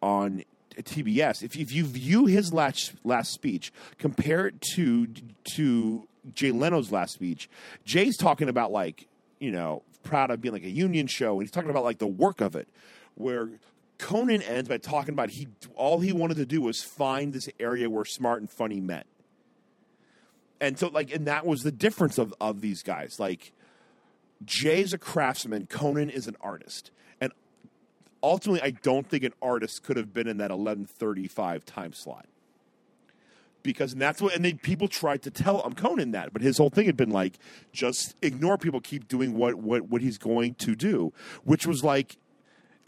on TBS. If if you view his last last speech, compare it to to Jay Leno's last speech. Jay's talking about like you know proud of being like a union show, and he's talking about like the work of it, where. Conan ends by talking about he all he wanted to do was find this area where smart and funny met and so like and that was the difference of of these guys like jay's a craftsman conan is an artist and ultimately i don't think an artist could have been in that 1135 time slot because and that's what and then people tried to tell um, conan that but his whole thing had been like just ignore people keep doing what what what he's going to do which was like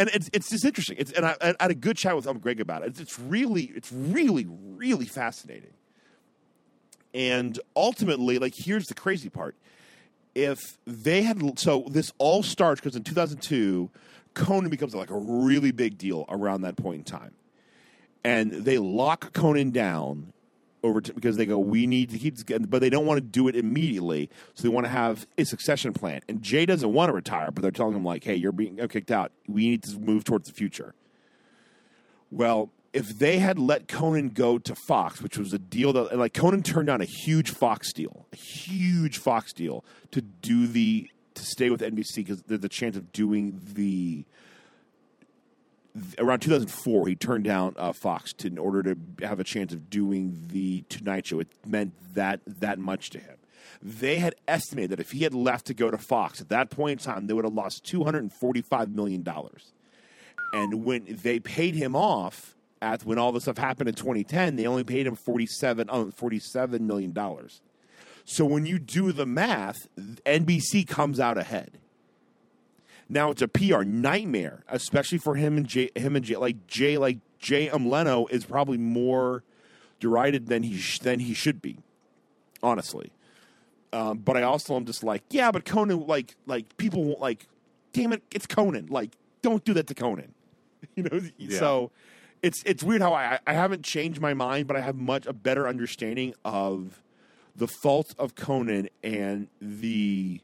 and it's it's just interesting. It's and I, I had a good chat with um, Greg about it. It's, it's really it's really really fascinating. And ultimately, like here's the crazy part: if they had so this all starts because in 2002, Conan becomes like a really big deal around that point in time, and they lock Conan down over to, because they go, we need to keep, but they don't want to do it immediately, so they want to have a succession plan. And Jay doesn't want to retire, but they're telling him like, hey, you're being kicked out. We need to move towards the future. Well, if they had let Conan go to Fox, which was a deal that like Conan turned down a huge Fox deal, a huge Fox deal to do the to stay with NBC because there's a chance of doing the around 2004 he turned down uh, Fox to, in order to have a chance of doing the Tonight Show. It meant that that much to him. They had estimated that if he had left to go to Fox at that point in time, they would have lost 245 million dollars. And when they paid him off at when all this stuff happened in 2010, they only paid him 47 oh, 47 million dollars. So when you do the math, NBC comes out ahead. Now it's a PR nightmare, especially for him and Jay. Him and Jay, like Jay, like Jay um, Leno is probably more derided than he sh- than he should be, honestly. Um, but I also am just like, yeah, but Conan, like, like people won't like, damn it, it's Conan. Like, don't do that to Conan. You know, so it's it's weird how I I haven't changed my mind, but I have much a better understanding of the fault of Conan and the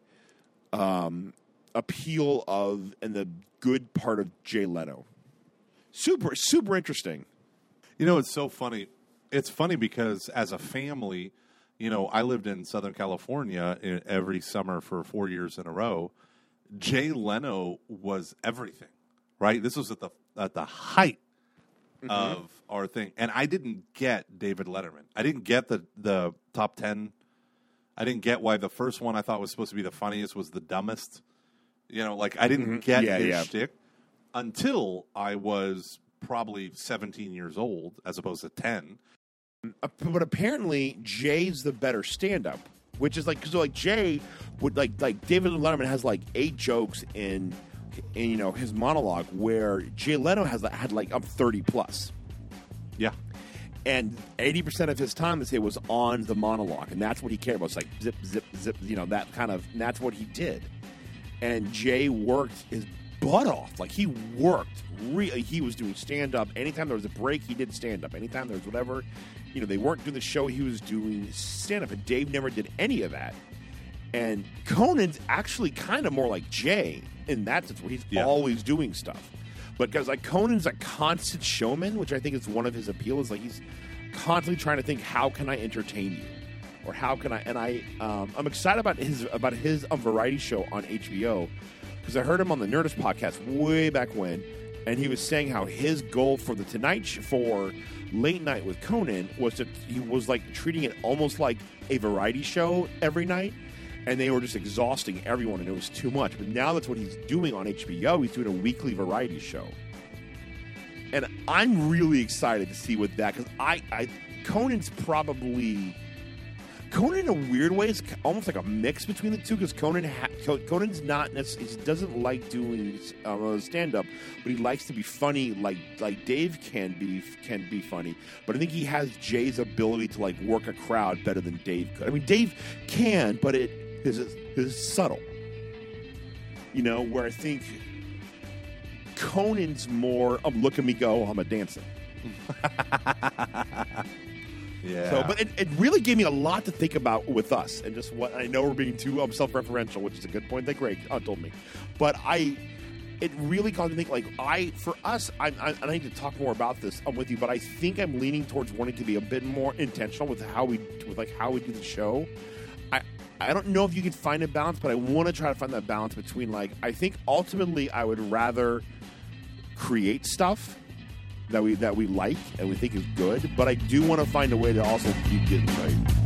um appeal of and the good part of Jay Leno. Super super interesting. You know, it's so funny. It's funny because as a family, you know, I lived in Southern California every summer for four years in a row. Jay Leno was everything, right? This was at the at the height of our thing, and I didn't get David Letterman. I didn't get the the top ten. I didn't get why the first one I thought was supposed to be the funniest was the dumbest. You know, like I didn't get Yeah, his yeah. shtick until I was probably 17 years old, as opposed to 10. Uh, but apparently Jay's the better stand-up, which is like because like Jay would like like David Letterman has like eight jokes in in you know his monologue where Jay Leno has had like up thirty plus. Yeah. and 80% of his time they say was on the monologue and that's what he cared about. It's like zip zip zip you know that kind of that's what he did. And jay worked his butt off. Like he worked. Really he was doing stand up anytime there was a break he did stand up anytime there was whatever you know they weren't doing the show he was doing stand up and dave never did any of that. And conan's actually kind of more like jay in that sense where he's Yeah. always doing stuff but because like Conan's a constant showman, which I think is one of his appeals. Like he's constantly trying to think, how can I entertain you, or how can I? And I, um, I'm excited about his about his um, variety show on HBO because I heard him on the Nerdist podcast way back when, and he was saying how his goal for the Tonight for late night with Conan was to he was like treating it almost like a variety show every night and they were just exhausting everyone, and it was too much. But now that's what he's doing on HBO. He's doing a weekly variety show, and I'm really excited to see what that because I, I Conan's probably Conan in a weird way is almost like a mix between the two because Conan ha- Conan's not he doesn't like doing uh, stand up, but he likes to be funny like like Dave can be can be funny. But I think he has Jay's ability to like work a crowd better than Dave could. I mean, Dave can, but it is is subtle. You know, where I think Conan's more. Um, look at me go! I'm a dancer. Yeah. So, but it, it really gave me a lot to think about with us, and just what I know we're being too um, self-referential, which is a good point that Greg uh, told me. But I, it really caused me to think like I, for us, I, I, I need to talk more about this I'm with you. But I think I'm leaning towards wanting to be a bit more intentional with how we, with like how we do the show. I, I don't know if you can find a balance, but I want to try to find that balance between like I think ultimately I would rather create stuff that we that we like and we think is good, but I do want to find a way to also keep getting right.